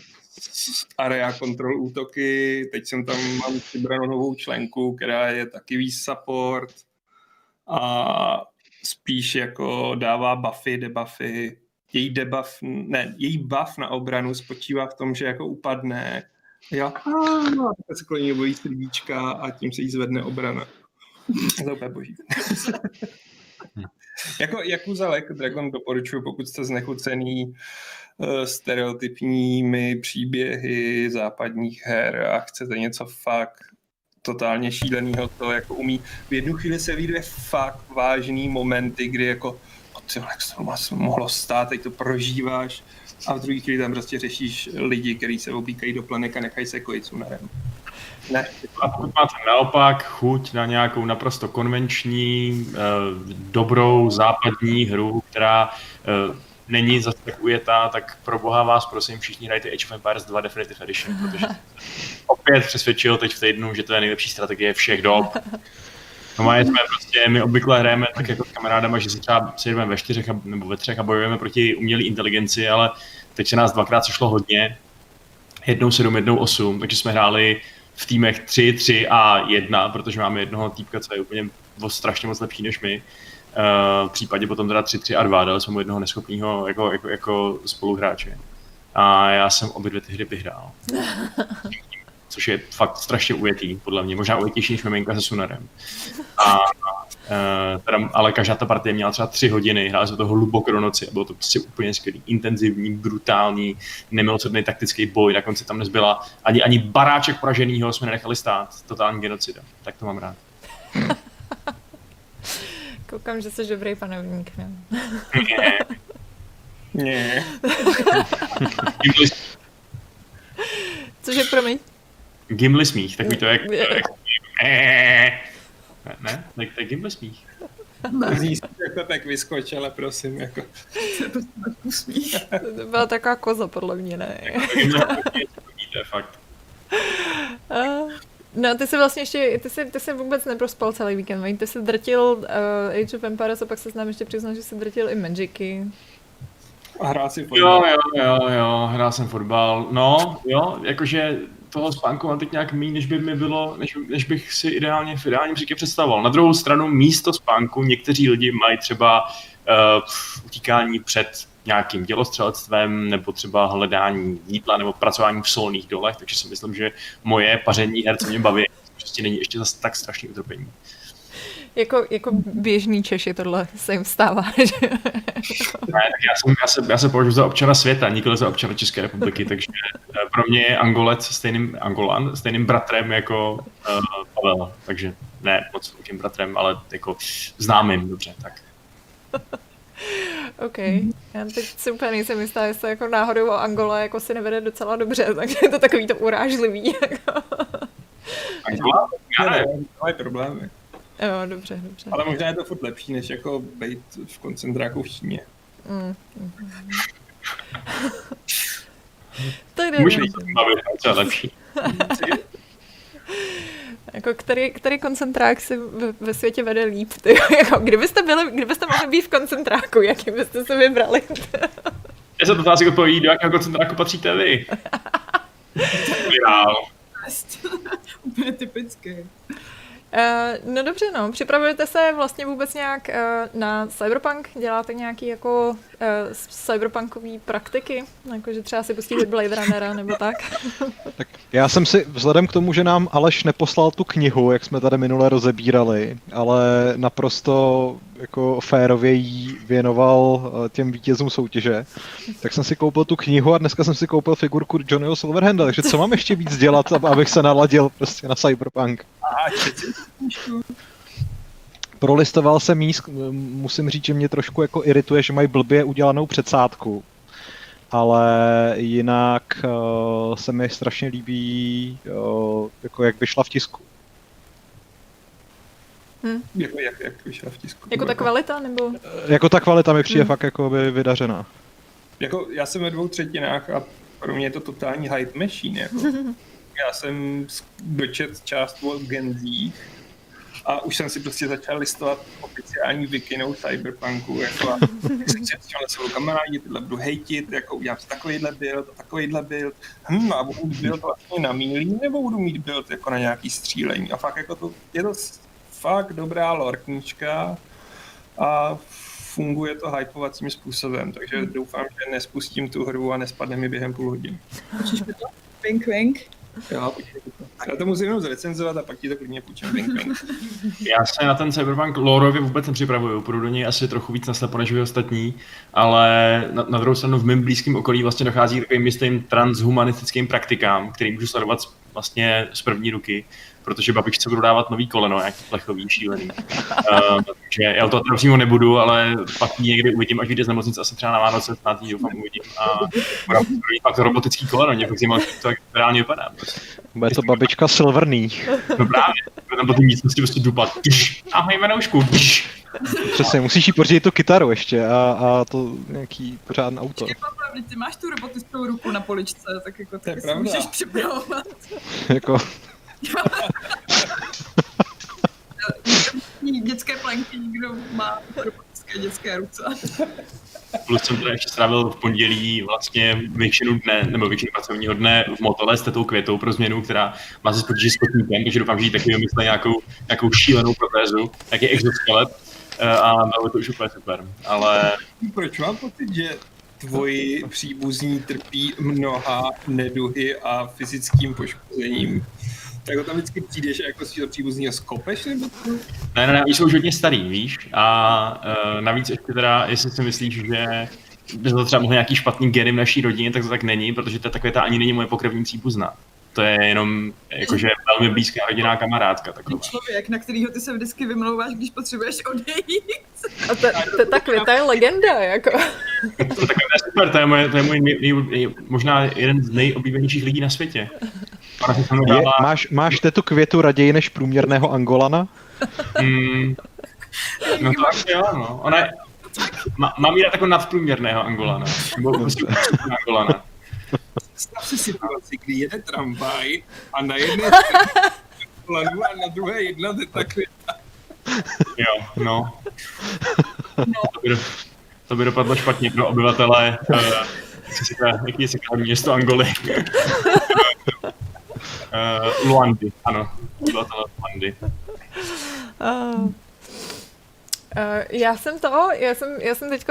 D: area control útoky. Teď jsem tam mám vybranou novou členku, která je taky víc support a spíš jako dává buffy, debuffy. Její debuff, ne, její buff na obranu spočívá v tom, že jako upadne Jo, a se kolem bojí srdíčka a tím se jí zvedne obrana. To je úplně boží. jako Yakuza Like Dragon doporučuji, pokud jste znechucený uh, stereotypními příběhy západních her a chcete něco fakt totálně šíleného, to jako umí. V jednu chvíli se vyjde fakt vážný momenty, kdy jako co to mohlo stát, teď to prožíváš a v druhé chvíli tam prostě řešíš lidi, kteří se oblíkají do plenek a nechají se kojit sunarem.
B: Ne. A pokud máte naopak chuť na nějakou naprosto konvenční, eh, dobrou západní hru, která eh, není zase tak ujetá, tak pro boha vás prosím všichni hrajte Age of Empires 2 Definitive Edition, protože opět přesvědčil teď v týdnu, že to je nejlepší strategie všech dob. No my jsme prostě, my obvykle hrajeme tak jako s kamarádama, že si třeba sejdeme ve čtyřech a, nebo ve třech a bojujeme proti umělé inteligenci, ale teď se nás dvakrát sešlo hodně. Jednou sedm, jednou osm, takže jsme hráli v týmech 3, 3 a 1, protože máme jednoho týpka, co je úplně strašně moc lepší než my. Uh, v případě potom teda 3, 3 a 2, dali jsme mu jednoho neschopného jako, jako, jako spoluhráče. A já jsem obě dvě ty hry vyhrál. což je fakt strašně ujetý, podle mě, možná ujetější než miminka se Sunarem. A, uh, teda, ale každá ta partie měla třeba tři hodiny, hráli jsme to hluboko do noci a bylo to prostě úplně skvělý, intenzivní, brutální, nemilosrdný taktický boj, na konci tam nezbyla ani, ani baráček praženýho jsme nenechali stát, totální genocida, tak to mám rád.
A: Koukám, že jsi dobrý panovník, ne?
D: Ne. Ne.
A: Cože, promiň?
B: Gimli smích, takový to jak... jak ne, ne, tak to je Gimli smích.
D: Jako tak vyskoč, ale prosím, jako...
C: smích.
A: To byla taková koza, podle mě, ne?
B: to je fakt.
A: No, ty se vlastně ještě, ty se, ty se vůbec neprospal celý víkend, ty se drtil uh, Age of Empires a pak se s námi ještě přiznal, že se drtil i Magicy.
D: A hrál si fotbal.
B: Jo, jo, jo, jo, hrál jsem fotbal. No, jo, jakože toho spánku mám teď nějak méně, než by mi bylo, než, než bych si ideálně v ideálním případě představoval. Na druhou stranu místo spánku někteří lidi mají třeba uh, utíkání před nějakým dělostřelectvem nebo třeba hledání jídla nebo pracování v solných dolech, takže si myslím, že moje paření her, co mě baví, prostě není ještě zase tak strašný utrpení.
A: Jako, jako běžný Češi tohle se jim stává. Že?
B: Ne, tak já, jsem, já, se, já se považuji za občana světa, nikoli za občana České republiky, takže eh, pro mě je Angolec stejným, Angolan, stejným bratrem jako uh, Pavel, takže ne moc tím bratrem, ale jako známým, dobře, tak.
A: OK. Já teď si úplně nejsem jistá, jestli jako náhodou o Angola jako si nevede docela dobře, takže je to takový to urážlivý. Jako.
B: Angola?
D: Já ne, to je problém.
A: Jo, dobře, dobře.
D: Ale možná je to furt lepší, než jako být v koncentráku v Číně. Mm.
A: to jde.
B: Může to třeba lepší.
A: Jako který, který koncentrák si ve, ve světě vede líp? Ty? Jako, kdybyste, byli, kdybyste mohli být v koncentráku, jaký byste se vybrali?
B: Já se otázek odpoví, do jakého koncentráku patříte vy?
C: Úplně typické.
A: Uh, no dobře, no. Připravujete se vlastně vůbec nějak uh, na cyberpunk? Děláte nějaký jako uh, cyberpunkový praktiky? Jako, že třeba si pustíte Blade Runnera nebo tak?
E: tak já jsem si, vzhledem k tomu, že nám Aleš neposlal tu knihu, jak jsme tady minule rozebírali, ale naprosto jako férově jí věnoval těm vítězům soutěže, tak jsem si koupil tu knihu a dneska jsem si koupil figurku Johnnyho Silverhanda, takže co mám ještě víc dělat, abych se naladil prostě na cyberpunk? Prolistoval jsem jí, musím říct, že mě trošku jako irituje, že mají blbě udělanou předsádku. Ale jinak uh, se mi strašně líbí, uh, jako jak vyšla v tisku.
D: Hmm. Jako, jak, jak vyšla v tisku?
A: Jako ta kvalita, nebo?
E: Jako ta kvalita mi přijde hmm. fakt jako by vydařená.
D: Jako, já jsem ve dvou třetinách a pro mě je to totální hype machine. Jako. já jsem dočet část o Genzích a už jsem si prostě začal listovat oficiální vikinou Cyberpunku, jako a jsem si na svou kamarádi, tyhle budu hejtit, jako udělám si takovýhle build, takovýhle build, hm, a budu mít build vlastně na mílí, nebo budu mít build jako na nějaký střílení a fakt jako to, je to fakt dobrá lorknička a funguje to hypovacím způsobem, takže doufám, že nespustím tu hru a nespadne mi během půl hodiny.
C: Wink, wink.
D: Já to musím jenom zrecenzovat a pak ti to klidně půjčím.
B: Já se na ten Cyberpunk lorově vůbec nepřipravuju, půjdu do něj asi trochu víc naslepo než vy ostatní, ale na, na druhou stranu v mém blízkém okolí vlastně dochází k takovým jistým transhumanistickým praktikám, který můžu sledovat vlastně z první ruky protože babičce budu dávat nový koleno, jak plechový, šílený. Uh, takže já to teda přímo nebudu, ale pak někdy uvidím, až vyjde z nemocnice, asi třeba na Vánoce, snad ji doufám uvidím. A pak to robotický koleno, mě fakt zajímalo, to jak reálně vypadá. Prostě.
E: Bude to babička silverný.
B: No právě, tam po té místnosti prostě dupat. Ahoj, jmenoušku.
E: Přesně, musíš jí pořídit tu kytaru ještě a, a to nějaký pořádný auto.
C: ty máš tu robotickou ruku na poličce, tak jako ty si můžeš připravovat.
E: jako,
C: dětské plenky nikdo má robotické dětské ruce.
B: Plus jsem tady ještě strávil v pondělí vlastně většinu dne, nebo většinu pracovního dne v motole s tetou květou pro změnu, která má se spočítat s kotníkem, takže doufám, že jí taky vymyslel nějakou, nějakou šílenou protézu, je exoskelet eh, a bylo to už úplně super, ale...
D: Proč mám pocit, že tvoji příbuzní trpí mnoha neduhy a fyzickým poškozením? Tak tam vždycky přijdeš a jako si to příbuzního skopeš nebo to?
B: Ne, ne, ne, oni jsou už hodně starý, víš, a uh, navíc ještě teda, jestli si myslíš, že by to třeba mohl nějaký špatný geny v naší rodině, tak to tak není, protože to takové ta ani není moje pokrevní příbuzná. To je jenom jakože velmi blízká rodinná kamarádka. Taková.
C: Člověk, na kterýho ty se vždycky vymlouváš, když potřebuješ odejít.
A: A to, to, ta květa je legenda, jako.
B: to, to, je super, to je, moje, to je můj nej, nej, možná jeden z nejoblíbenějších lidí na světě.
E: Je, máš, máš tetu květu raději než průměrného Angolana?
B: Mm, no to asi jo, no. Ona je, má, mám jí jako nadprůměrného Angolana. Nebo prostě Angolana.
D: Představ si situaci, kdy jede tramvaj a na jedné straně a na druhé jedna teta květa.
B: Jo, no. no. To, by, to by dopadlo špatně pro obyvatele, uh, jaký je se město Angoly. Uh, Luandy, ano. Byla to Luandy. Uh,
A: uh, já jsem to, já jsem, já jsem teď,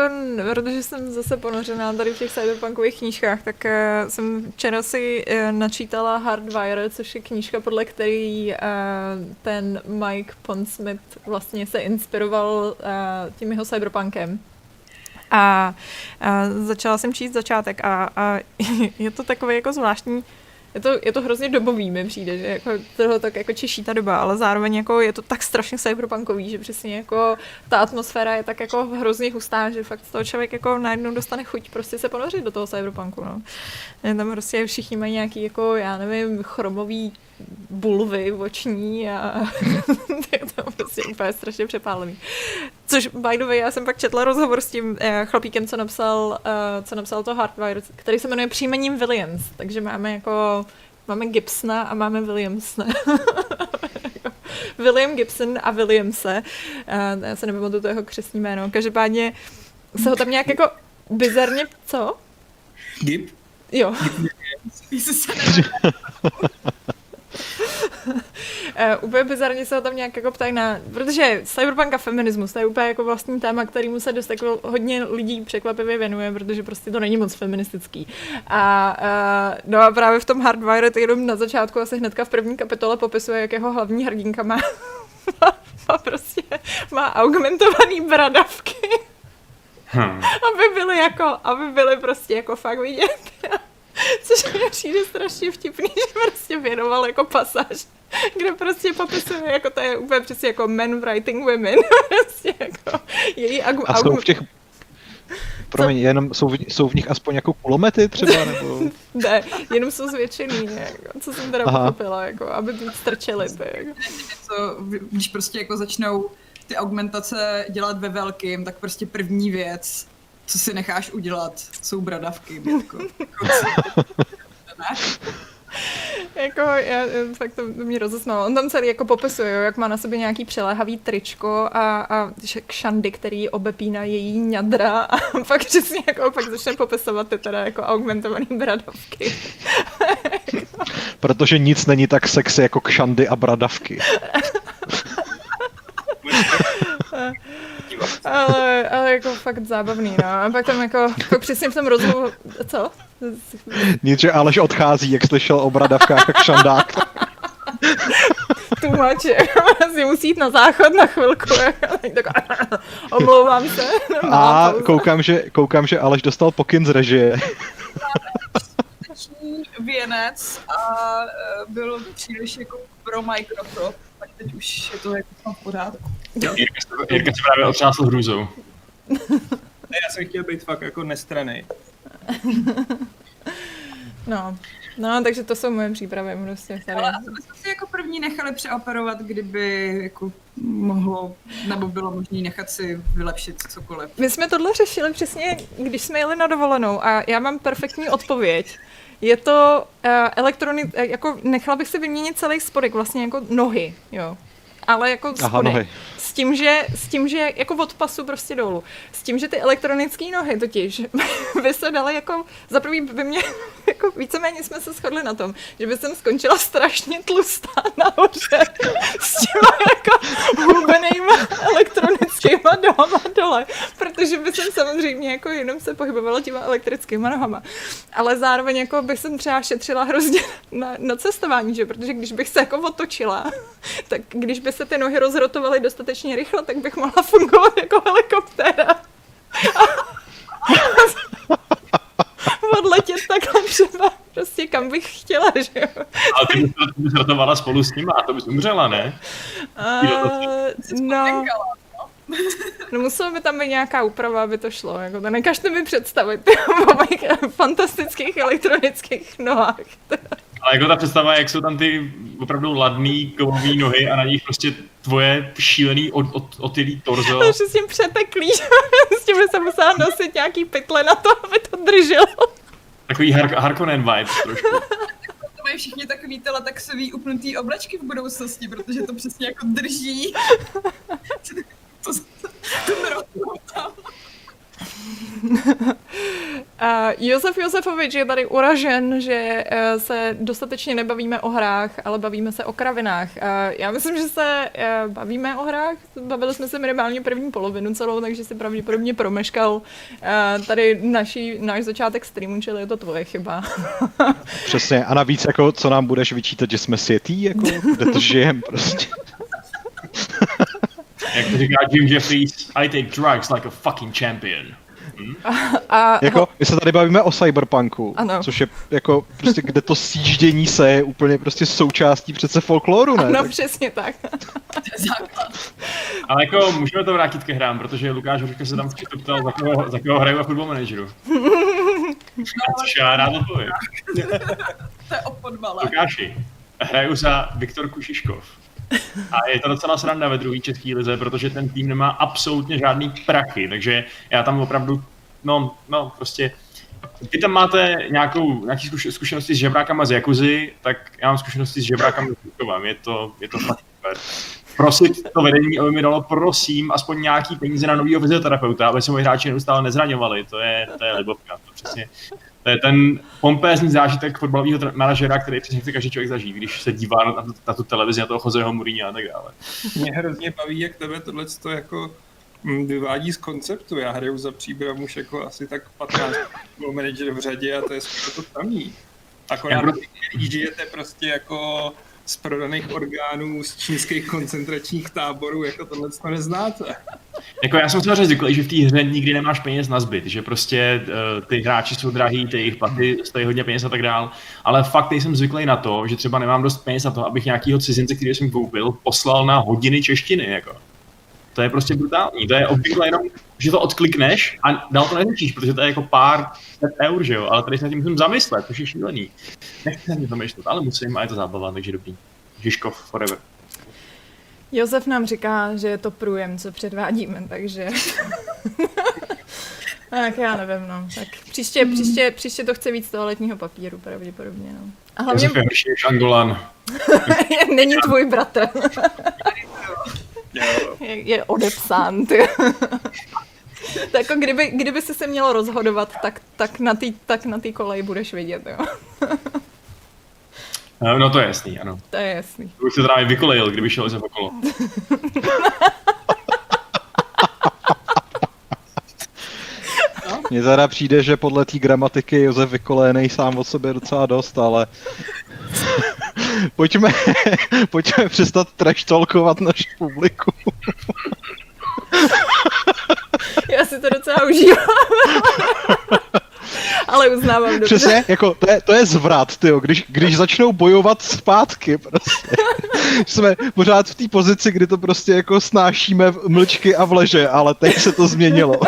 A: protože jsem zase ponořená tady v těch cyberpunkových knížkách, tak uh, jsem včera si uh, načítala Hardwire, což je knížka, podle který ten Mike Pondsmith vlastně se inspiroval tím jeho cyberpunkem. A, a začala jsem číst začátek a, a je to takový jako zvláštní je to, je to hrozně dobový, mi přijde, že jako toho tak jako češí ta doba, ale zároveň jako je to tak strašně cyberpunkový, že přesně jako ta atmosféra je tak jako hrozně hustá, že fakt toho člověk jako najednou dostane chuť prostě se ponořit do toho cyberpunku, no. Tam prostě všichni mají nějaký jako, já nevím, chromový bulvy oční a je to prostě úplně strašně přepálený. Což, by the way, já jsem pak četla rozhovor s tím eh, chlapíkem, co napsal, uh, co napsal to Hardwire, který se jmenuje příjmením Williams, takže máme jako, máme Gibsona a máme Williamsna. William Gibson a Williamse. Uh, já se nepamatuju to jeho křesní jméno. Každopádně se ho tam nějak jako bizarně, co?
D: Gib?
A: Jo. úplně bizarně se ho tam nějak jako ptají na, protože cyberpunk a feminismus, to je úplně jako vlastní téma, kterýmu se dost jako hodně lidí překvapivě věnuje, protože prostě to není moc feministický. A, uh, no a právě v tom Hardwired jenom na začátku asi hnedka v první kapitole popisuje, jak jeho hlavní hrdinka má, má prostě má augmentovaný bradavky. Hmm. aby byly jako, aby byly prostě jako fakt vidět. Což mi přijde strašně vtipný, že prostě věnoval jako pasáž, kde prostě popisuje, jako to je úplně přesně jako men writing women. prostě jako její agu,
E: A jsou v těch Promiň, Co? jenom jsou v, jsou v nich aspoň jako kulomety třeba, nebo?
A: ne, jenom jsou zvětšený, jako, co jsem teda Aha. pochopila, jako, aby to strčeli. Jako.
C: Když prostě jako začnou ty augmentace dělat ve velkým, tak prostě první věc, co si necháš udělat, jsou bradavky. Jako,
A: jako, já, fakt to mě rozesmalo. On tam celý jako popisuje, jak má na sobě nějaký přeléhavý tričko a, a šandy, který obepíná její ňadra a pak přesně jako pak začne popisovat ty teda jako augmentovaný bradavky.
E: Protože nic není tak sexy jako kšandy a bradavky.
A: Ale, ale jako fakt zábavný, no. A pak tam jako, jako přesně v tom rozhovoru, co?
E: Nic, že Aleš odchází, jak slyšel o bradavkách jak šandák.
A: Tumač, si musí jít na záchod na chvilku. Omlouvám se.
E: A koukám že, koukám, že Aleš dostal pokyn z režie.
C: věnec a e, byl příliš jako pro Microsoft, tak teď už je to jako v pořádku.
B: Jirka se právě otřásl hrůzou.
D: Ne, já jsem chtěl být fakt jako nestraný.
A: No, no, takže to jsou moje přípravy prostě tady.
C: Ale jsme si jako první nechali přeoperovat, kdyby jako mohlo, nebo bylo možné nechat si vylepšit cokoliv.
A: My jsme tohle řešili přesně, když jsme jeli na dovolenou a já mám perfektní odpověď. Je to uh, elektronic, jako nechala bych si vyměnit celý spodek, vlastně jako nohy, jo ale jako Aha, nohy. Tím, že, s tím, že jako od pasu prostě dolů. S tím, že ty elektronické nohy totiž by se daly jako, za prvý by mě, jako víceméně jsme se shodli na tom, že by jsem skončila strašně tlustá nahoře s těma jako hubenýma elektronickýma nohama dole, protože by jsem samozřejmě jako jenom se pohybovala těma elektrickýma nohama. Ale zároveň jako bych jsem třeba šetřila hrozně na, na cestování, že? protože když bych se jako otočila, tak když by se ty nohy rozrotovaly dostatečně rychle, tak bych mohla fungovat jako helikoptéra. odletět takhle třeba prostě kam bych chtěla, že jo.
B: Ale ty bys, ty bys rotovala spolu s nima a to bys umřela, ne?
A: Uh, no, no muselo by tam být nějaká úprava, aby to šlo. Jako to nekažte mi představit o mých fantastických elektronických nohách.
B: Ale jako ta představa, jak jsou tam ty opravdu ladný kovový nohy a na nich prostě tvoje šílený od, od, otylý torzo.
A: To s tím přeteklý, s tím by se musela nosit nějaký pytle na to, aby to drželo.
B: Takový Har- Harkonnen vibes trošku.
C: to mají všichni takový ty latexový upnutý oblečky v budoucnosti, protože to přesně jako drží. to, to, to, to, to
A: Uh, Josef Josefovič je tady uražen, že uh, se dostatečně nebavíme o hrách, ale bavíme se o kravinách. Já myslím, že se uh, bavíme o hrách, bavili jsme se minimálně první polovinu celou, takže si pravděpodobně promeškal uh, tady naší, náš začátek streamu, čili je to tvoje chyba.
E: Přesně, a navíc, jako, co nám budeš vyčítat, že jsme světý, jako, kde to žijem prostě.
B: Jak to říká Jim Jeffries, I take drugs like a fucking champion.
A: Hmm? A,
E: jako, my se tady bavíme o cyberpunku, ano. což je jako prostě, kde to sjíždění se je úplně prostě součástí přece folkloru, ne?
A: Ano, přesně tak.
B: Ale jako můžeme to vrátit ke hrám, protože Lukáš Hruška se tam včetl ptal, za koho, za koho hraju a football manageru. což já rád odpovím.
C: to je opodbala.
B: Lukáši, hraju za Viktor Kušiškov. A je to docela sranda ve druhé české lize, protože ten tým nemá absolutně žádný prachy, takže já tam opravdu, no, no, prostě vy tam máte nějakou, nějaký zkušenosti s žebrákama z Jakuzy, tak já mám zkušenosti s žebrákama z Kukovem. Je to, je to fakt super. Prosit to vedení, aby mi dalo, prosím, aspoň nějaký peníze na nového fyzioterapeuta, aby se moji hráči neustále nezraňovali. To je, to je libovka. To přesně, To je ten pompézní zážitek fotbalového manažera, který přesně chce každý člověk zažít, když se dívá na, tu, na tu televizi, na toho Joseho Mourinho a tak dále.
D: Mě hrozně baví, jak tebe tohle to jako mm, vyvádí z konceptu. Já hraju za příbram už jako asi tak 15 manager v řadě a to je to samý. Akorát, když žijete prostě jako z prodaných orgánů z čínských koncentračních táborů, jako tohle to neznáte.
B: Jako já jsem samozřejmě zvyklý, že v té hře nikdy nemáš peněz na zbyt, že prostě uh, ty hráči jsou drahý, ty jejich platy stojí hodně peněz a tak dál, ale fakt jsem zvyklý na to, že třeba nemám dost peněz na to, abych nějakýho cizince, který jsem koupil, poslal na hodiny češtiny, jako. To je prostě brutální. To je obvykle jenom, že to odklikneš a dál to neřešíš, protože to je jako pár set eur, že jo? Ale tady se na tím musím zamyslet, to je šílený. Nechci mě to myšlet, ale musím a je to zábava, takže dobrý. Žižkov forever.
A: Josef nám říká, že je to průjem, co předvádíme, takže... tak já nevím, no. Tak příště, příště, příště to chce víc toaletního papíru, pravděpodobně, no.
B: A hlavně... Josef je horší než Angolan.
A: Není tvůj bratr je, je odepsán. Ty. tak jako kdyby, kdyby si se mělo rozhodovat, tak, tak na té tak na koleji budeš vidět, jo.
B: No, no to je jasný, ano.
A: To je jasný.
B: To bych se i vykolejil, kdyby šel za okolo.
E: Mně teda přijde, že podle té gramatiky Josef vykolejený sám o sobě docela dost, ale pojďme, pojďme přestat trash talkovat naši publiku.
A: Já si to docela užívám. Ale uznávám dobře.
E: Přesně, jako to je, to je zvrat, tyjo, když, když začnou bojovat zpátky prostě. Jsme pořád v té pozici, kdy to prostě jako snášíme v mlčky a vleže, ale teď se to změnilo.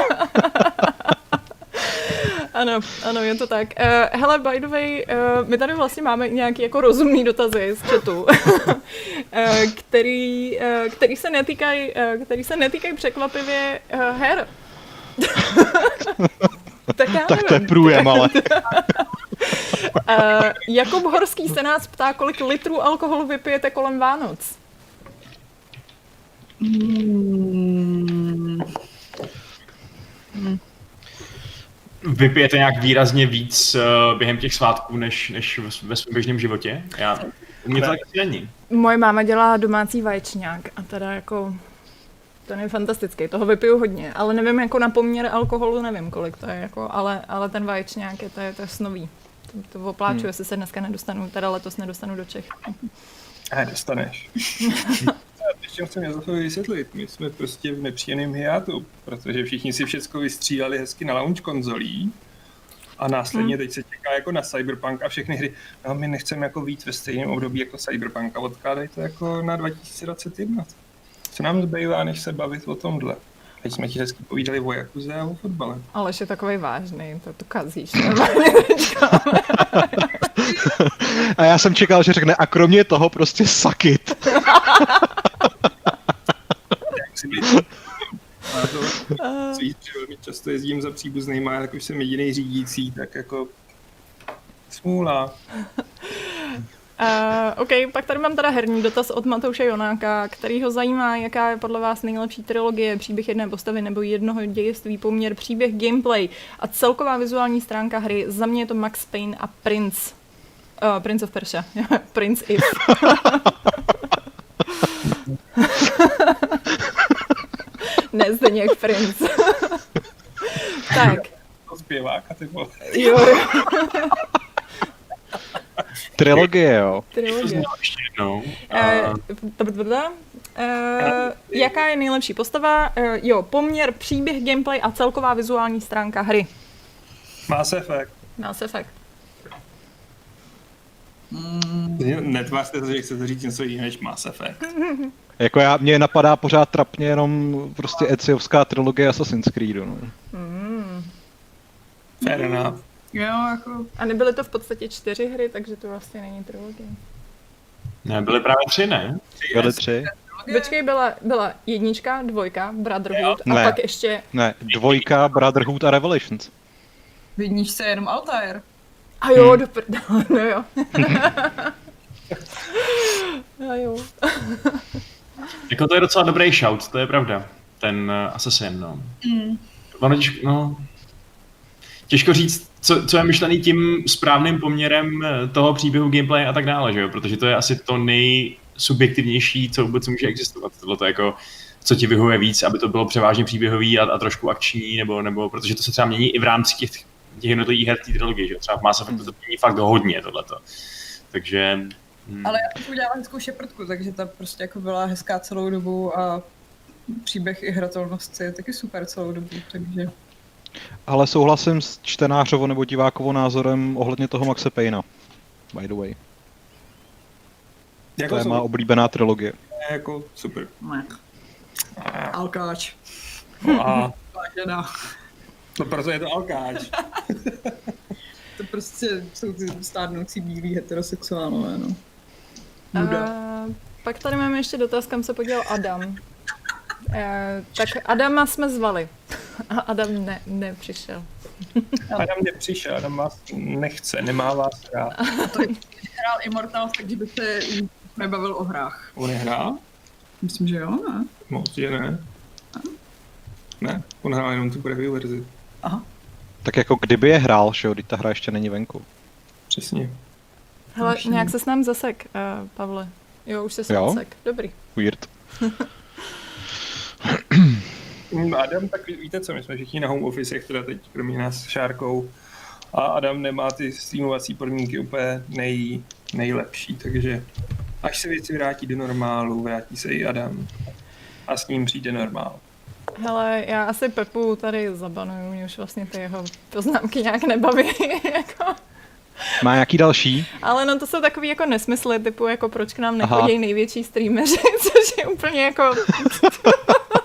A: Ano, ano, je to tak. Uh, hele, by the way, uh, my tady vlastně máme nějaký jako rozumný dotazy z chatu, uh, který, uh, který se netýkají uh, který se netýkají překvapivě uh, her.
E: tak, já tak to je průjem, ale.
A: uh, Jakub Horský se nás ptá, kolik litrů alkoholu vypijete kolem Vánoc? Hmm.
B: Hmm vypijete nějak výrazně víc uh, během těch svátků, než, než ve svém běžném životě? Já, u mě to tak není.
A: Moje máma dělá domácí vaječňák a teda jako ten je fantastický, toho vypiju hodně, ale nevím jako na poměr alkoholu, nevím kolik to je, jako, ale, ale ten vaječňák je, to je, to je snový. To, to opláču, hmm. jestli se dneska nedostanu, teda letos nedostanu do Čech.
D: A dostaneš. ještě chcem Josefovi vysvětlit. My jsme prostě v nepříjemném hiátu, protože všichni si všechno vystříleli hezky na launch konzolí a následně hmm. teď se čeká jako na Cyberpunk a všechny hry. No, my nechceme jako víc ve stejném období jako Cyberpunk a odkládejte jako na 2021. Co nám zbývá, než se bavit o tomhle? Teď jsme ti hezky povídali o Jakuze a o fotbale.
A: Ale je takový vážný, to tu kazíš.
E: a já jsem čekal, že řekne, a kromě toho prostě sakit.
D: velmi často jezdím za příbuznýma, jak už jsem jediný řídící, tak jako smůla.
A: Uh, OK, pak tady mám teda herní dotaz od Matouše Jonáka, který ho zajímá, jaká je podle vás nejlepší trilogie, příběh jedné postavy nebo jednoho dějství, poměr, příběh, gameplay a celková vizuální stránka hry. Za mě je to Max Payne a Prince. Uh, Prince of Persia. Prince If. ne Zdeněk Prince. tak.
D: To zpěváka, ty vole.
A: Jo.
E: Trilogie, jo.
A: Trilogie. Uh, jaká je nejlepší postava? Uh, jo, poměr, příběh, gameplay a celková vizuální stránka hry.
D: Mass Effect.
A: Mass Effect.
D: Mm. Netvářte se, že chcete říct něco jiného než Mass Effect.
E: jako já, mě napadá pořád trapně jenom prostě Eciovská trilogie Assassin's Creed. No.
D: Mm. Fair enough.
C: Jo, jako...
A: A nebyly to v podstatě čtyři hry, takže to vlastně není trilogie.
B: Ne, byly právě tři, ne?
E: Byly tři.
A: Počkej, byla, byla jednička, dvojka, Brotherhood jo. a ne, pak ještě...
E: Ne, dvojka, Brotherhood a Revelations.
C: V jedničce jenom Altair.
A: A jo, hmm. do prdele, no jo. a jo.
B: jako to je docela dobrý shout, to je pravda. Ten uh, Assassin, no. Mm. no, těžko říct, co, co je myšlený tím správným poměrem eh, toho příběhu, gameplay a tak dále, že jo? Protože to je asi to nejsubjektivnější, co vůbec může existovat. Tohle to jako, co ti vyhovuje víc, aby to bylo převážně příběhový a, a trošku akční, nebo, nebo protože to se třeba mění i v rámci těch, těch jednotlivých her té trilogie, že jo? Třeba v Mass Effectu to mění fakt hodně tohleto. Takže
C: Hmm. Ale já jsem udělala hezkou šeprtku, takže ta prostě jako byla hezká celou dobu a příběh i hratelnost je taky super celou dobu, takže...
E: Ale souhlasím s čtenářovo nebo divákovo názorem ohledně toho Maxe Payna, by the way. Jako to je má oblíbená trilogie.
D: Jako super. Ne.
C: Alkáč.
D: No a... Vážená. No proto je to alkáč.
C: to prostě jsou ty stárnoucí bílí heterosexuálové, no.
A: Uh, pak tady máme ještě dotaz, kam se podíval Adam. Uh, tak Adama jsme zvali. A Adam ne, nepřišel.
D: Adam nepřišel, Adam vás nechce, nemá vás rád.
C: To hrál Immortal, takže by se nebavil o hrách.
D: On nehrál?
C: Myslím, že jo, ne?
D: Moc, že ne. Ne, on hrál jenom tu preview verzi.
C: Aha.
E: Tak jako kdyby je hrál, že jo, ta hra ještě není venku.
D: Přesně.
A: Hele, nějak se s nám zasek, uh, Pavle. Jo, už se zasek. Dobrý.
E: Weird.
D: Adam, tak víte co, my jsme všichni na home office, teda teď kromě nás šárkou. A Adam nemá ty streamovací podmínky úplně nej, nejlepší, takže až se věci vrátí do normálu, vrátí se i Adam. A s ním přijde normál.
A: Hele, já asi Pepu tady zabanuju, mě už vlastně ty jeho poznámky nějak nebaví. jako.
E: Má nějaký další?
A: Ale no to jsou takový jako nesmysly, typu jako proč k nám nechodí největší streameři, což je úplně jako...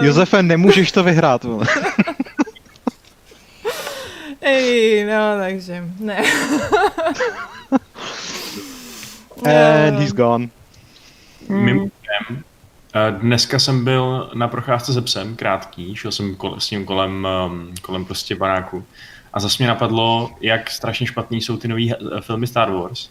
E: Josefe, nemůžeš to vyhrát.
A: Ej, no takže, ne.
B: And
E: he's gone.
B: Mimochodem, Dneska jsem byl na procházce se psem, krátký, šel jsem kol, s ním kolem, um, kolem prostě baráku. A zase mě napadlo, jak strašně špatný jsou ty nové eh, filmy Star Wars.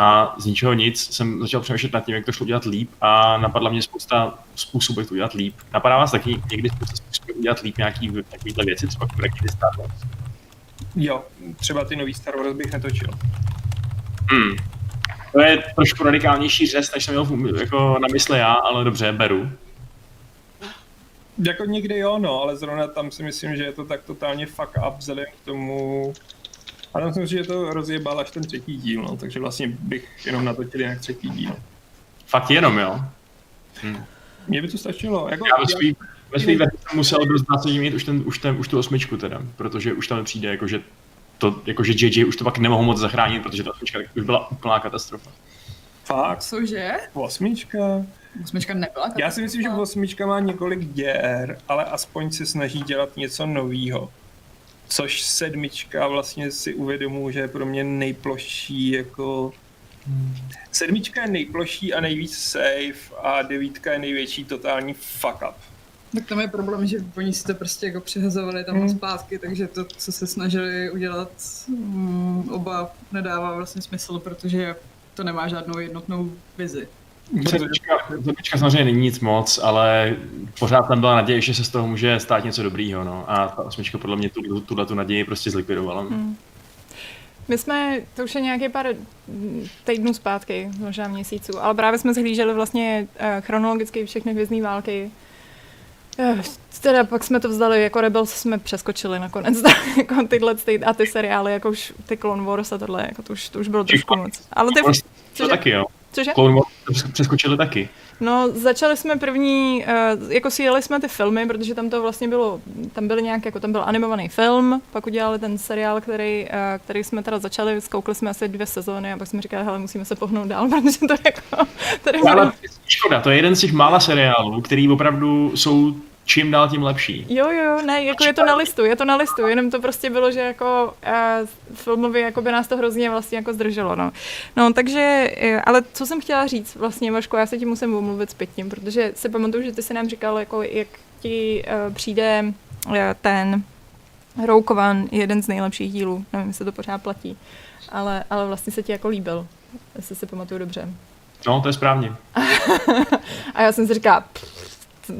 B: A z ničeho nic jsem začal přemýšlet nad tím, jak to šlo udělat líp a napadla mě spousta způsobů, jak to udělat líp. Napadá vás taky někdy spousta způsobů udělat líp nějaký takovýhle věci, třeba někdy Star Wars?
D: Jo, třeba ty nový Star Wars bych netočil.
B: Hmm. To je trošku radikálnější řez, než jsem měl jako na mysli já, ale dobře, beru.
D: Jako někdy jo, no, ale zrovna tam si myslím, že je to tak totálně fuck up vzhledem k tomu, a tam si myslím, že to rozjebal až ten třetí díl, no, takže vlastně bych jenom natočil jak třetí díl.
B: Fakt jenom, jo?
D: Hm. Mně by to stačilo. Jako,
B: já ve svý, ve svý verzi jsem musel dost zásadně mít už, ten, už, ten, už tu osmičku teda, protože už tam přijde jako, že to, jakože JJ už to pak nemohl moc zachránit, protože ta osmička už byla úplná katastrofa.
D: Fakt?
C: Cože?
D: Osmička?
C: Osmička nebyla katastrofa.
D: Já si myslím, že osmička má několik děr, ale aspoň se snaží dělat něco nového. Což sedmička vlastně si uvědomuji, že je pro mě nejplošší jako... Sedmička je nejplošší a nejvíc safe a devítka je největší totální fuck up.
C: Tak tam je problém, že oni si to prostě jako přehazovali tam hmm. zpátky, takže to, co se snažili udělat um, oba, nedává vlastně smysl, protože to nemá žádnou jednotnou vizi.
B: Zabička samozřejmě není nic moc, ale pořád tam byla naděje, že se z toho může stát něco dobrýho, no. A ta osmička podle mě tu, tuhle tu naději prostě zlikvidovala. Hmm.
A: My jsme, to už je nějaké pár týdnů zpátky, možná měsíců, ale právě jsme zhlíželi vlastně eh, chronologicky všechny hvězdné války Eh, teda pak jsme to vzdali, jako Rebels jsme přeskočili nakonec, jako tyhle ty, a ty seriály, jako už ty Clone Wars a tohle, jako to už, to už bylo trošku moc.
B: Ale ty... Cože? taky jo. Cože? Clone Wars přeskočili taky.
A: No, začali jsme první, uh, jako si jeli jsme ty filmy, protože tam to vlastně bylo, tam byl nějak, jako tam byl animovaný film, pak udělali ten seriál, který, uh, který jsme teda začali, zkoukli jsme asi dvě sezóny a pak jsme říkali, hele, musíme se pohnout dál, protože to jako... Tady
B: Ale škoda, to je jeden z těch mála seriálů, který opravdu jsou čím dál tím lepší.
A: Jo, jo, ne, jako je to na listu, je to na listu, jenom to prostě bylo, že jako uh, filmově jako by nás to hrozně vlastně jako zdrželo, no. No, takže, uh, ale co jsem chtěla říct vlastně, Vašku, já se ti musím omluvit zpětně, protože si pamatuju, že ty si nám říkal, jako jak ti uh, přijde uh, ten One, jeden z nejlepších dílů, nevím, jestli to pořád platí, ale, ale vlastně se ti jako líbil, jestli si pamatuju dobře.
B: No, to je správně.
A: a já jsem si říkala,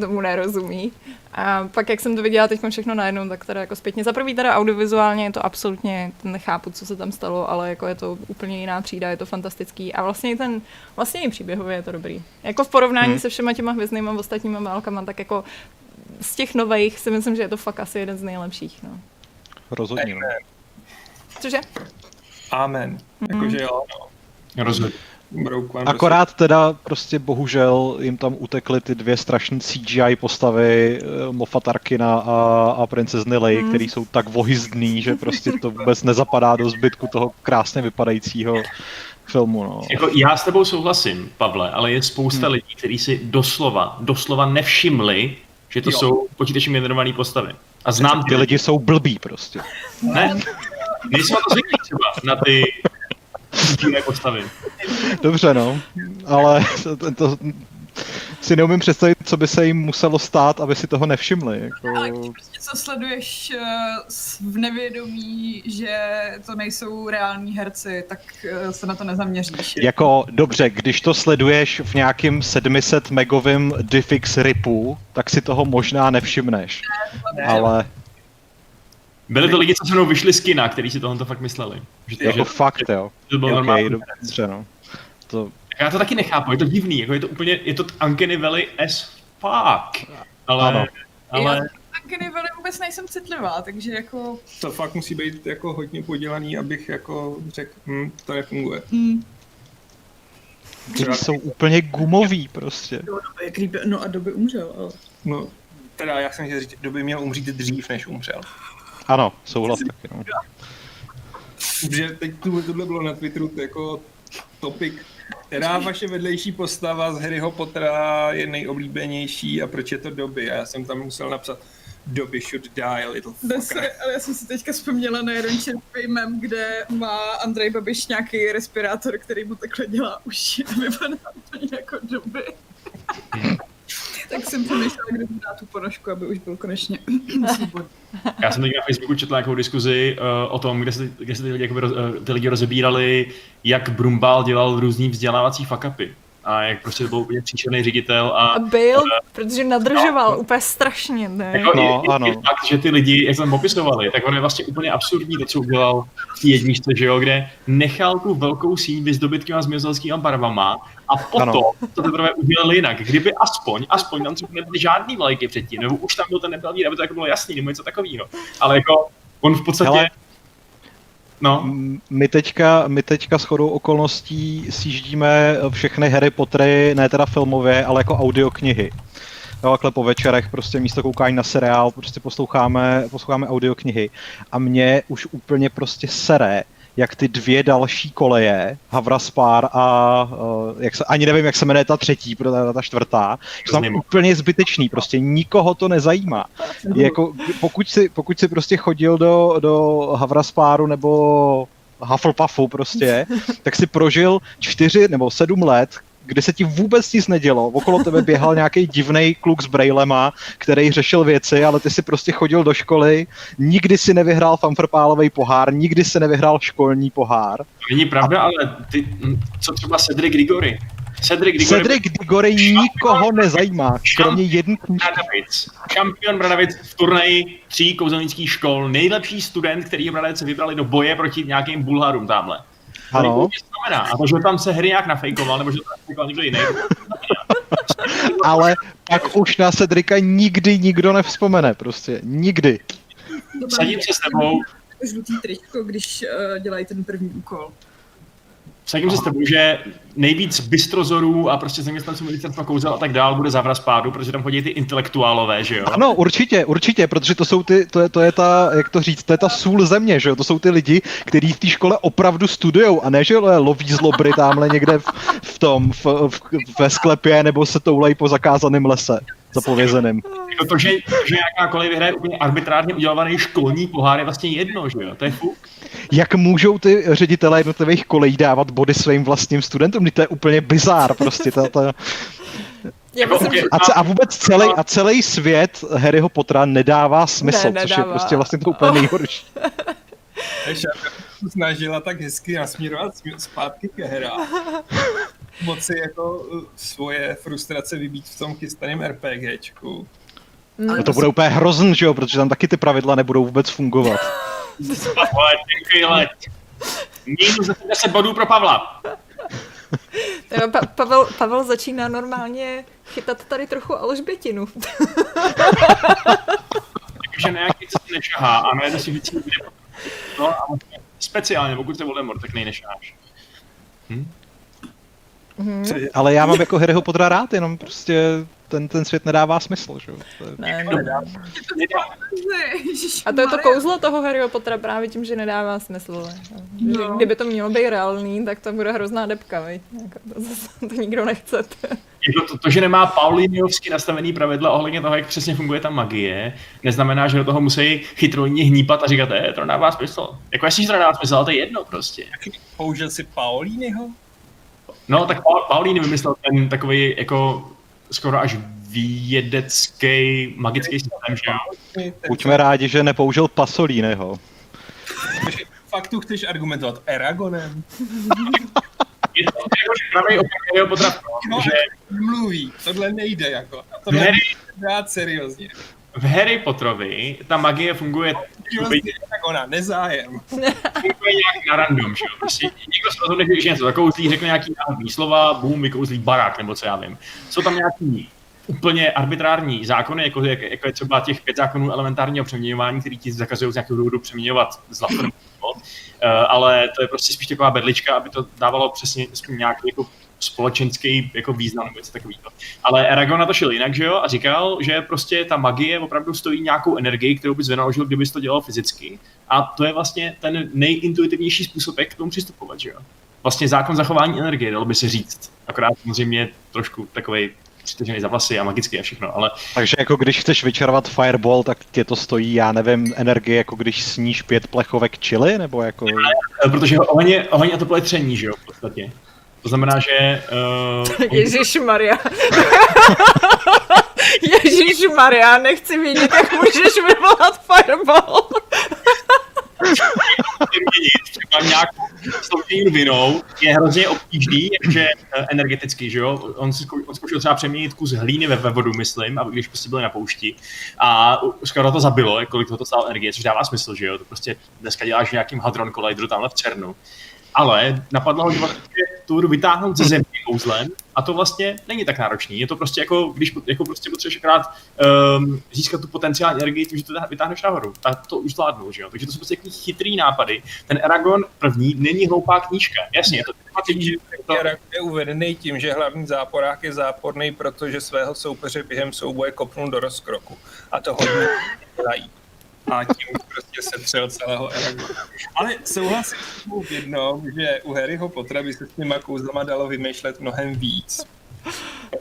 A: tomu nerozumí. A pak, jak jsem to viděla teď všechno najednou, tak teda jako zpětně. Za prvý teda audiovizuálně je to absolutně, nechápu, co se tam stalo, ale jako je to úplně jiná třída, je to fantastický. A vlastně ten, vlastně i příběhově je to dobrý. Jako v porovnání hmm. se všema těma hvězdnýma ostatníma válkama, tak jako z těch nových si myslím, že je to fakt asi jeden z nejlepších. No.
E: Rozhodně. No.
A: Cože?
D: Amen. Mm-hmm. Jakože jo,
B: no. Rozhodně.
E: Akorát teda prostě bohužel jim tam utekly ty dvě strašné CGI postavy eh, Moffat Arkina a, a princezny Leia, mm. který jsou tak vohyzdný, že prostě to vůbec nezapadá do zbytku toho krásně vypadajícího filmu. No.
B: Jako já s tebou souhlasím, Pavle, ale je spousta hmm. lidí, kteří si doslova, doslova nevšimli, že to jo. jsou počítačem generované postavy.
E: A znám ty, ty lidi jsou blbí prostě.
B: Ne, nejsme to zvyklí třeba na ty jiné postavy.
E: Dobře, no, ale to, to, si neumím představit, co by se jim muselo stát, aby si toho nevšimli. Jako...
C: Ale když prostě co sleduješ uh, v nevědomí, že to nejsou reální herci, tak uh, se na to nezaměříš.
E: Jako, dobře, když to sleduješ v nějakým 700 megovým diffix ripu, tak si toho možná nevšimneš. Ne, ne, ale...
B: Byli to lidi, co se mnou vyšli z kina, kteří si tohle fakt mysleli.
E: Že to, jako že, fakt, jo. To bylo okay, dobře, no.
B: To... Já to taky nechápu, je to divný, jako je to úplně, je to Uncanny Valley as fuck. Ale, ano. ale... Já
C: Uncanny Valley vůbec nejsem citlivá, takže jako...
D: To fakt musí být jako hodně podělaný, abych jako řekl, hm, to nefunguje. Hmm.
E: Ty jsou úplně gumový prostě.
C: No a doby umřel, ale...
D: No, teda já jsem chtěl říct, doby měl umřít dřív, než umřel.
E: Ano, souhlas taky. No.
D: Že teď tu, tohle bylo na Twitteru jako topic. Která vaše vedlejší postava z Harryho Pottera je nejoblíbenější a proč je to doby? A já jsem tam musel napsat Doby should die, little fucker.
C: ale já jsem si teďka vzpomněla na jeden čerpý mem, kde má Andrej Babiš nějaký respirátor, který mu takhle dělá uši a vypadá to jako doby. tak jsem přemýšlela, kdy dá tu ponožku, aby už byl konečně svobodný.
B: Já jsem teď na Facebooku četl nějakou diskuzi uh, o tom, kde se, kde se ty, lidi, jakoby, uh, ty lidi rozebírali, jak Brumbal dělal různý vzdělávací fuck-upy a jak prostě byl úplně příšerný ředitel. A,
A: a byl, uh, protože nadržoval no, úplně strašně, ne?
B: Jako no, je, ano. Je fakt, že ty lidi, jak jsme popisovali, tak on je vlastně úplně absurdní to, co udělal v té jedničce, že jo, kde nechal tu velkou síň vyzdobit těma zmizelskýma barvama a potom ano. to teprve udělal jinak. Kdyby aspoň, aspoň tam třeba nebyly žádný vlajky předtím, nebo už tam byl ten nebyl aby to jako bylo jasný, nebo něco takového. Ale jako on v podstatě Hele
E: No. My teďka, my teďka s chodou okolností sjíždíme všechny Harry Pottery, ne teda filmově, ale jako audioknihy. Jo, takhle po večerech prostě místo koukání na seriál, prostě posloucháme, posloucháme audioknihy. A mě už úplně prostě sere, jak ty dvě další koleje, Havraspár a uh, jak se, ani nevím, jak se jmenuje ta třetí, ta, ta čtvrtá, jsou tam úplně zbytečný, prostě nikoho to nezajímá. Jako, pokud, si, pokud si prostě chodil do, do Havraspáru nebo Hufflepuffu prostě, tak si prožil čtyři nebo sedm let, kdy se ti vůbec nic nedělo. Okolo tebe běhal nějaký divný kluk s brailema, který řešil věci, ale ty si prostě chodil do školy, nikdy si nevyhrál fanfrpálový pohár, nikdy si nevyhrál školní pohár.
B: To není pravda, a... ale ty, co třeba Cedric Grigory,
E: Cedric Diggory, Cedric Diggory nikoho nezajímá, kromě jedné
B: Bradavic. Šampion Bradavic v turnaji tří kouzelnických škol. Nejlepší student, který Bradavice vybrali do boje proti nějakým Bulharům tamhle. Ano. A to, že tam se hry nějak nafejkoval, nebo že to nafejkoval někdo jiný.
E: Ale pak už na Cedrika nikdy nikdo nevzpomene, prostě. Nikdy.
B: Sadím se s tebou.
C: Žlutý tričko, když uh, dělají ten první úkol.
B: Vsadím se s tebou, že nejvíc bystrozorů a prostě zaměstnanců ministerstva kouzel a tak dál bude zavra spádu, protože tam chodí ty intelektuálové, že jo?
E: Ano, určitě, určitě, protože to jsou ty, to je, to je ta, jak to říct, to je ta sůl země, že jo? To jsou ty lidi, kteří v té škole opravdu studujou a ne, že loví zlobry tamhle někde v, v tom, v, v, ve sklepě nebo se toulej po zakázaném lese zapovězeným.
B: Jako to, že, že nějaká kolej vyhraje úplně arbitrárně udělovaný školní pohár je vlastně jedno, že jo? To je fuk.
E: Jak můžou ty ředitelé jednotlivých kolejí dávat body svým vlastním studentům? To je úplně bizár prostě. To, to... A, a vůbec celý, a celý svět Harryho Pottera nedává smysl, ne, což je prostě vlastně to úplně nejhorší.
D: snažila tak hezky nasměrovat zpátky ke hra. Moci jako uh, svoje frustrace vybít v tom chystaném RPGčku.
E: No to bude úplně hrozný, že jo, protože tam taky ty pravidla nebudou vůbec fungovat.
B: Ale chvíle. Minus 10 bodů pro Pavla.
A: Pa- Pavel, Pavel začíná normálně chytat tady trochu Alžbětinu.
B: Takže nějaký co si nešahá a najde si víc. No a speciálně, pokud jste Voldemort, tak nej nešaháš. Hm?
D: Cože,
E: Ale já mám jako Harryho Pottera rád, jenom prostě ten, ten svět nedává smysl, že jo. To je-
A: Ne,
B: No,
A: ne. A to je to kouzlo toho Harryho Pottera právě tím, že nedává smysl. Že
C: No.
A: kdyby to mělo být reálný, tak to bude hrozná depka, viď? Jako to, zase, to nikdo nechce.
B: Jako to, to, že nemá Pauliniovsky nastavený pravidla ohledně toho, jak přesně funguje ta magie, neznamená, že do toho musí chytrojně hnípat a říkat, eh, to nedává smysl. Jako že to nedává smysl, ale to je jedno prostě.
D: použil si Paulínyho?
B: No, tak Paul, Paulín vymyslel ten takový jako skoro až vědecký, magický systém, že jo?
E: Buďme rádi, že nepoužil Pasolíneho.
D: Fakt tu chceš argumentovat Eragonem?
B: Je to jako, že pravý opak v
D: No,
B: že
D: mluví, tohle nejde jako. Tohle
B: Harry,
D: dát seriózně.
B: V Harry Potterovi ta magie funguje,
D: Seriózně Eragona, nezájem.
B: funguje nějak na random, že jo? Prostě někdo se rozhodne, že něco zakouzlí, řekne nějaký náhodný slova, boom, vykouzlí barák, nebo co já vím. Jsou tam nějaký úplně arbitrární zákony, jako, jak, jako je třeba těch pět zákonů elementárního přeměňování, který ti zakazují z nějakého důvodu přeměňovat zlato nebo uh, ale to je prostě spíš taková bedlička, aby to dávalo přesně nějaký jako společenský jako význam nebo něco takového. Ale Eragon na to šel jinak, že jo, a říkal, že prostě ta magie opravdu stojí nějakou energii, kterou bys vynaložil, kdybys to dělal fyzicky. A to je vlastně ten nejintuitivnější způsob, jak k tomu přistupovat, že jo. Vlastně zákon zachování energie, dalo by se říct. Akorát samozřejmě trošku takový přitažený za vlasy a magický a všechno, ale
E: Takže jako když chceš vyčarovat Fireball, tak tě to stojí, já nevím, energie, jako když sníš pět plechovek chili, nebo jako...
B: eh, protože oheň je, oheň a teplo je tření, že jo, v podstatě. To znamená, že uh,
A: Ježíš Maria. Ježíš Maria, nechci vědět, jak můžeš vyvolat fireball.
B: měnit třeba nějakou sloučeninu vinou je hrozně obtížný, jakože eh, energeticky, že jo. On, si zkou, on zkoušel třeba přeměnit kus hlíny ve, ve vodu, myslím, a když prostě byli na poušti. A skoro to zabilo, kolik toho to stálo energie, což dává smysl, že jo. To prostě dneska děláš nějakým hadron collideru tamhle v CERNu. Ale napadlo ho, že vlastně tu vodu vytáhnout ze země kouzlem a to vlastně není tak náročný. Je to prostě jako, když jako prostě potřebuješ akorát um, získat tu potenciální energii tím, že to vytáhneš nahoru. A to už zvládnou, že jo. Takže to jsou prostě takový chytrý nápady. Ten Eragon první není hloupá knížka. Jasně, je to informativní, je to,
D: Eragon je uvedený tím, že hlavní záporák je záporný, protože svého soupeře během souboje kopnul do rozkroku. A to hodně dělají. A tím prostě setřel celého Eragona. Ale souhlasím s tebou v jednom, že u Harryho Pottera by se s těma kouzlama dalo vymýšlet mnohem víc.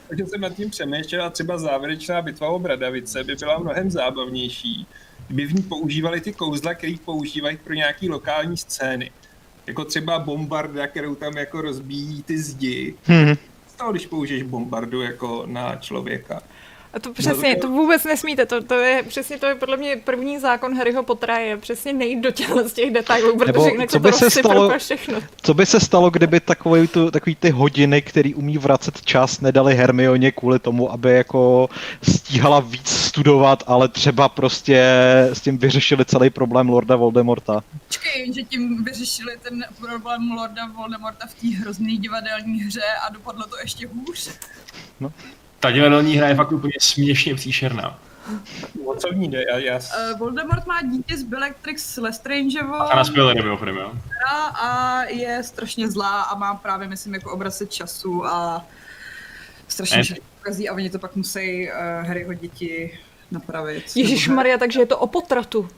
D: Protože jsem nad tím přemýšlel a třeba závěrečná bitva o Bradavice by byla mnohem zábavnější, kdyby v ní používali ty kouzla, který používají pro nějaký lokální scény. Jako třeba bombarda, kterou tam jako rozbíjí ty zdi.
E: Hmm.
D: Z toho, když použiješ bombardu jako na člověka.
A: A to přesně, to vůbec nesmíte, to, to je přesně, to je podle mě první zákon Harryho Pottera, je přesně nejít do těchto z těch detailů, protože
E: Nebo
A: jinak
E: co
A: se
E: by
A: to
E: se
A: rozsype
E: stalo-
A: všechno.
E: Co by se stalo, kdyby takový, tu, takový ty hodiny, který umí vracet čas, nedali Hermioně kvůli tomu, aby jako stíhala víc studovat, ale třeba prostě s tím vyřešili celý problém Lorda Voldemorta.
C: Počkej, že tím vyřešili ten problém Lorda Voldemorta v té hrozný divadelní hře a dopadlo to ještě hůř.
B: Ta divadelní hra je fakt úplně směšně příšerná.
D: O co v ní jde? Já, já...
C: Uh, Voldemort má dítě z Bellatrix Lestrangeovou
B: A na spoilery mimochodem, jo.
C: a je strašně zlá a má právě, myslím, jako obracet času a strašně všechno ukazí a oni to pak musí uh, Harryho děti napravit.
A: Ježíš Maria, takže je to o potratu.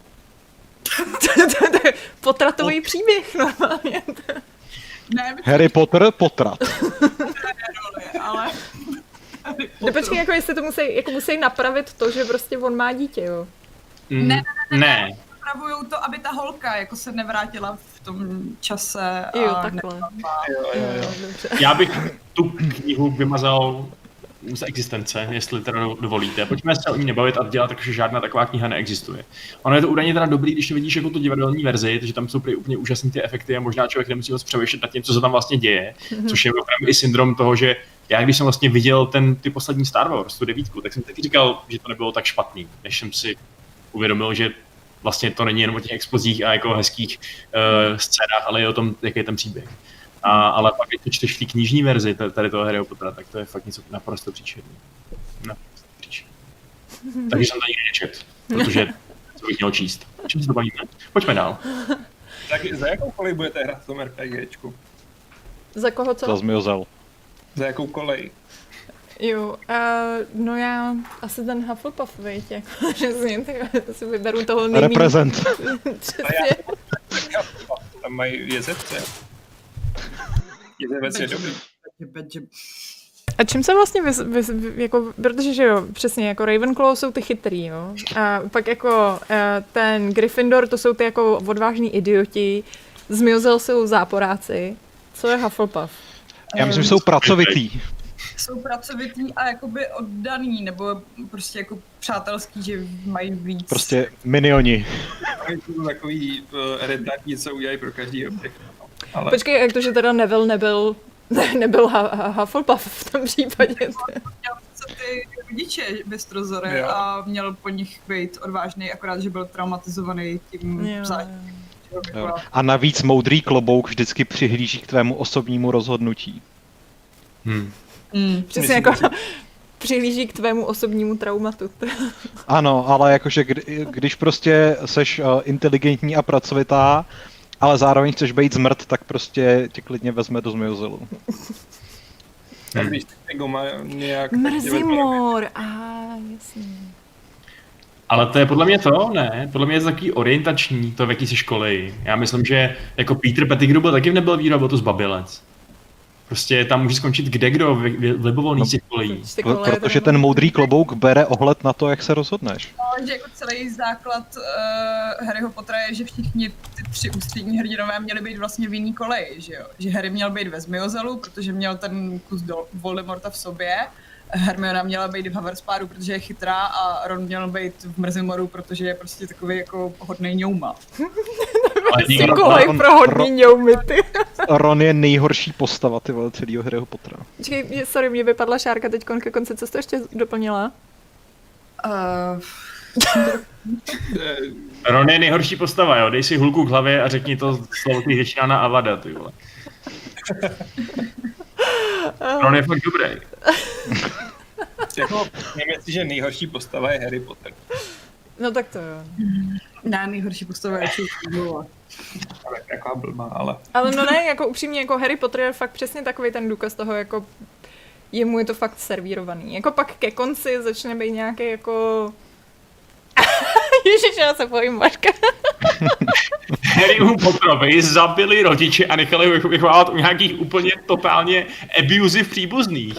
A: to, je potratový příběh normálně.
C: Ne,
E: Harry Potter, potrat.
C: ale...
A: No počkej, jako jestli to musí, jako musí napravit to, že prostě on má dítě, jo.
B: Mm,
C: Ne,
B: ne.
C: Napravujou to, aby ta holka jako se nevrátila v tom čase. A
A: Jo,
C: ne-
A: takhle.
D: Jo, jo, jo.
B: Já bych tu knihu vymazal z existence, jestli teda dovolíte. Pojďme se o ní nebavit a dělat, takže žádná taková kniha neexistuje. Ono je to údajně teda dobrý, když vidíš jako tu divadelní verzi, takže tam jsou prý úplně úžasné ty efekty a možná člověk nemusí moc přemýšlet nad tím, co se tam vlastně děje, mm-hmm. což je opravdu i syndrom toho, že já když jsem vlastně viděl ten, ty poslední Star Wars, tu devítku, tak jsem taky říkal, že to nebylo tak špatný, než jsem si uvědomil, že vlastně to není jenom o těch explozích a jako hezkých uh, scénách, ale i o tom, jaký je ten příběh. A, ale pak, když to čteš v té knižní verzi tady toho Harryho Pottera, tak to je fakt něco naprosto příšerný. Naprosto příšerný. Takže jsem to nikdy nečet, protože to bych měl číst. Čím se to bavíme? Pojďme dál.
D: Tak za jakou kolej budete hrát v tom RPGčku?
A: Za koho co?
E: Za Zmiozel.
D: Za jakou kolej?
A: Jo, uh, no já asi ten Hufflepuff, víte, jako, že si, jen tak si vyberu toho nejméně.
E: Reprezent.
A: Přesně.
D: Tam mají jezevce. Jezevec je dobrý.
A: A čím se vlastně, vys, vys, jako, protože že jo, přesně, jako Ravenclaw jsou ty chytrý, jo. A pak jako uh, ten Gryffindor, to jsou ty jako odvážní idioti, Zmiozel jsou záporáci. Co je Hufflepuff?
E: Já myslím, že jsou pracovitý.
C: Jsou pracovitý a jakoby oddaný, nebo prostě jako přátelský, že mají víc.
E: Prostě minioni.
D: Jsou takový uh, redakní, co udělají pro každý objekt.
A: Ale... Počkej, jak to, že teda Neville nebyl, ne, nebyl ha, ha, Hufflepuff v tom případě.
C: Měl ty rodiče Bystrozory a měl po nich být odvážný, akorát, že byl traumatizovaný tím zážitkem.
E: A navíc moudrý klobouk vždycky přihlíží k tvému osobnímu rozhodnutí.
B: Hmm.
A: Hmm, přesně jako přihlíží k tvému osobnímu traumatu.
E: ano, ale jakože kdy, když prostě seš uh, inteligentní a pracovitá, ale zároveň chceš být zmrt, tak prostě tě klidně vezme do zmiozelu.
D: Hmm. nějak...
A: Mrzimor, a jasně.
B: Ale to je podle mě to, ne? Podle mě je to takový orientační, to v jaký jsi školy. Já myslím, že jako Peter Pettigrew byl taky nebyl byl to zbabilec. Prostě tam může skončit kde kdo v, v libovolný no, těch kolejí.
E: Protože ten moudrý klobouk bere ohled na to, jak se rozhodneš.
C: No, že jako celý základ uh, Harryho Pottera je, že všichni ty tři ústřední hrdinové měli být vlastně v jiný koleji, že jo? Že Harry měl být ve Zmiozelu, protože měl ten kus do Voldemorta v sobě, Hermiona měla být v Haverspáru, protože je chytrá a Ron měl být v Mrzimoru, protože je prostě takový jako hodnej ňouma.
A: Jsi kolej pro hodný ňoumy, ty.
E: Ron je nejhorší postava, ty vole, celýho Harryho Pottera.
A: Čekej, sorry, mě vypadla šárka teď ke konci, co jsi to ještě doplnila? Uh...
B: Ron je nejhorší postava, jo, dej si hulku k hlavě a řekni to slovo ty většina na Avada, ty vole. Ron je fakt dobrý.
D: jako, nevím, že nejhorší postava je Harry Potter.
A: No tak to jo.
C: Ne, nejhorší postava je
D: taková blbá, ale...
A: Ale no ne, jako upřímně, jako Harry Potter je fakt přesně takový ten důkaz toho, jako jemu je to fakt servírovaný. Jako pak ke konci začne být nějaký jako Ježiš, já se bojím, Maška.
B: Harrymu Potterovi zabili rodiče a nechali ho vychovávat u nějakých úplně totálně abusive příbuzných.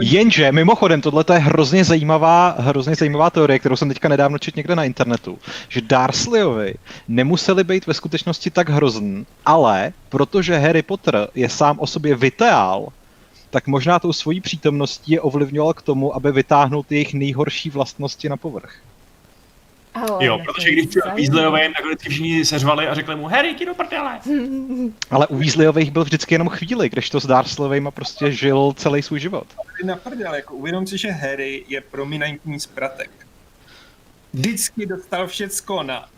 E: Jenže, mimochodem, tohle je hrozně zajímavá, hrozně zajímavá teorie, kterou jsem teďka nedávno četl někde na internetu, že Dursleyovi nemuseli být ve skutečnosti tak hrozný, ale protože Harry Potter je sám o sobě viteál, tak možná tou svojí přítomností je ovlivňoval k tomu, aby vytáhnul ty jejich nejhorší vlastnosti na povrch.
B: Ale jo, protože když Weasleyové jim nakonec všichni seřvali a řekli mu, Harry, jdi do prdele.
E: Ale u Weasleyových byl vždycky jenom chvíli, když to s Dursleyovejma prostě žil celý svůj život.
D: Na prdele, jako uvědom si, že Harry je prominentní zpratek. Vždycky dostal všecko na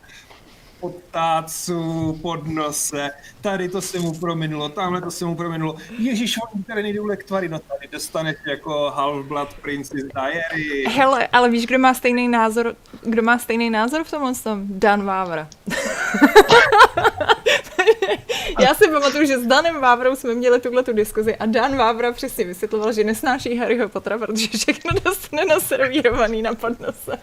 D: potácu, pod nose, tady to se mu prominulo, tamhle to se mu prominulo. Ježíš, on tady nejdou lektvary, no tady dostaneš jako Half-Blood Princess Diary.
A: Hele, ale víš, kdo má stejný názor, kdo má stejný názor v tomhle tom? Dan Vávra. Já si pamatuju, že s Danem Vávrou jsme měli tuhle tu diskuzi a Dan Vávra přesně vysvětloval, že nesnáší Harryho Pottera, protože všechno dostane naservírovaný na podnose.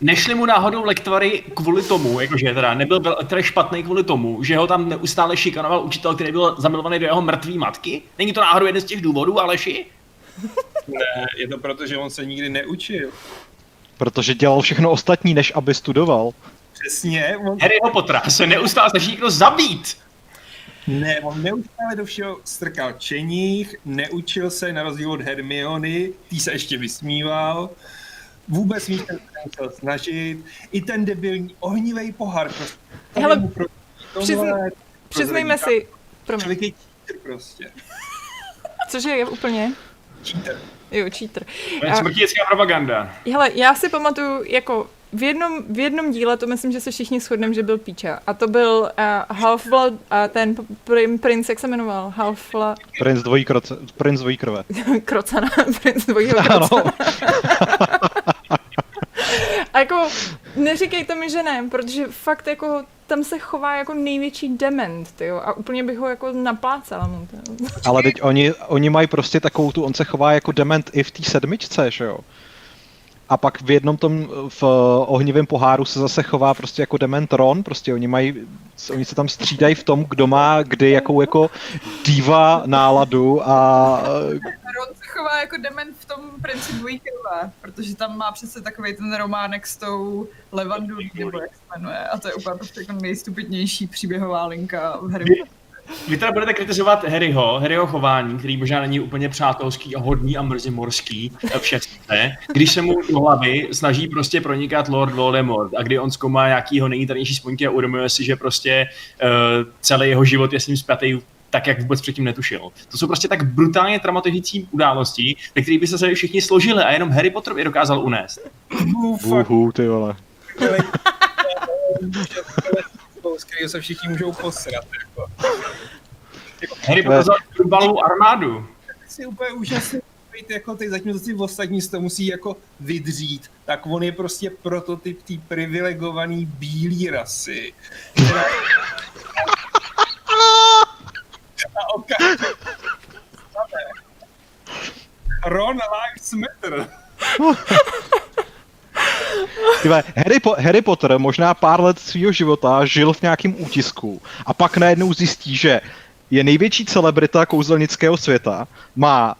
B: Nešli mu náhodou lektvary kvůli tomu, jakože teda nebyl lektor špatný kvůli tomu, že ho tam neustále šikanoval učitel, který byl zamilovaný do jeho mrtvé matky? Není to náhodou jeden z těch důvodů, Aleši?
D: Ne, je to proto, že on se nikdy neučil.
E: Protože dělal všechno ostatní, než aby studoval.
D: Přesně.
B: On... Harryho Pottera se neustále snaží někdo zabít.
D: Ne, on neustále do všeho strkal čeních, neučil se na rozdíl od Hermiony, tý se ještě vysmíval, vůbec nic nemusel snažit, i ten debilní ohnivý pohár prostě.
A: Hele, přizn, přiznejme si,
D: Člověk je cheater prostě.
A: Cože je úplně?
D: Cheater.
A: Jo, cheater.
B: Smrtícká propaganda.
A: Hele, já si pamatuju, jako v jednom, v jednom díle, to myslím, že se všichni shodneme, že byl Píča. A to byl uh, Half-Blood a ten pr- princ, jak se jmenoval? half
E: Princ dvojí kroce, princ dvojí krve.
A: krocana, princ dvojího krocana. a jako, neříkejte mi, že ne, protože fakt jako tam se chová jako největší dement, tyjo, a úplně bych ho jako naplácala mu. Tyjo.
E: Ale teď oni, oni mají prostě takovou tu, on se chová jako dement i v té sedmičce, že jo? A pak v jednom tom, v ohnivém poháru se zase chová prostě jako dement Ron, prostě oni mají, oni se tam střídají v tom, kdo má kdy jakou jako diva náladu a...
C: Ron se chová jako dement v tom principu krve, protože tam má přece takový ten románek s tou Levandu, nebo jak se jmenuje, a to je úplně prostě jako nejstupidnější příběhová linka v Harry
B: vy teda budete kritizovat Harryho, Harryho chování, který možná není úplně přátelský a hodný a mrzimorský v šestce, když se mu do hlavy snaží prostě pronikat Lord Voldemort a kdy on zkoumá nějakýho nejtajnější spoňky a uvědomuje si, že prostě uh, celý jeho život je s ním zpětý tak, jak vůbec předtím netušil. To jsou prostě tak brutálně traumatizující události, ve kterých by se se všichni složili a jenom Harry Potter je dokázal unést.
E: Uhu, ty vole
D: z kterého se všichni můžou posrat. Jako.
B: Harry pokazal fotbalovou armádu.
D: Si úplně úžasný být jako teď zatím si ostatní to musí jako vydřít, tak on je prostě prototyp té privilegované bílé rasy. Která... A okamžitě... Ron Lives Matter.
E: Tyve, Harry, po- Harry Potter možná pár let svého života žil v nějakém útisku a pak najednou zjistí, že je největší celebrita kouzelnického světa, má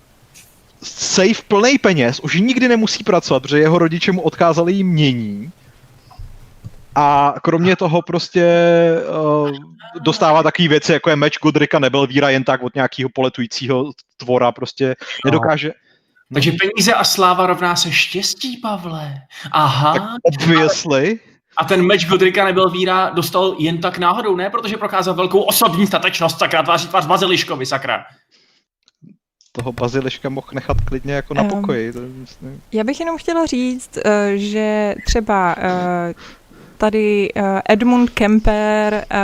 E: safe plný peněz, už nikdy nemusí pracovat, protože jeho rodiče mu odkázali jim mění. A kromě toho prostě uh, dostává takové věci, jako je meč Godrika nebyl víra jen tak od nějakého poletujícího tvora, prostě nedokáže,
B: takže peníze a sláva rovná se štěstí, Pavle. Aha. Tak
E: obviously.
B: A ten meč Godrika nebyl víra dostal jen tak náhodou, ne? Protože prokázal velkou osobní statečnost, sakra, tváří tvář Baziliškovi, sakra.
E: Toho Baziliška mohl nechat klidně jako na pokoji. Um,
A: já bych jenom chtěla říct, uh, že třeba uh, tady uh, Edmund Kemper, uh,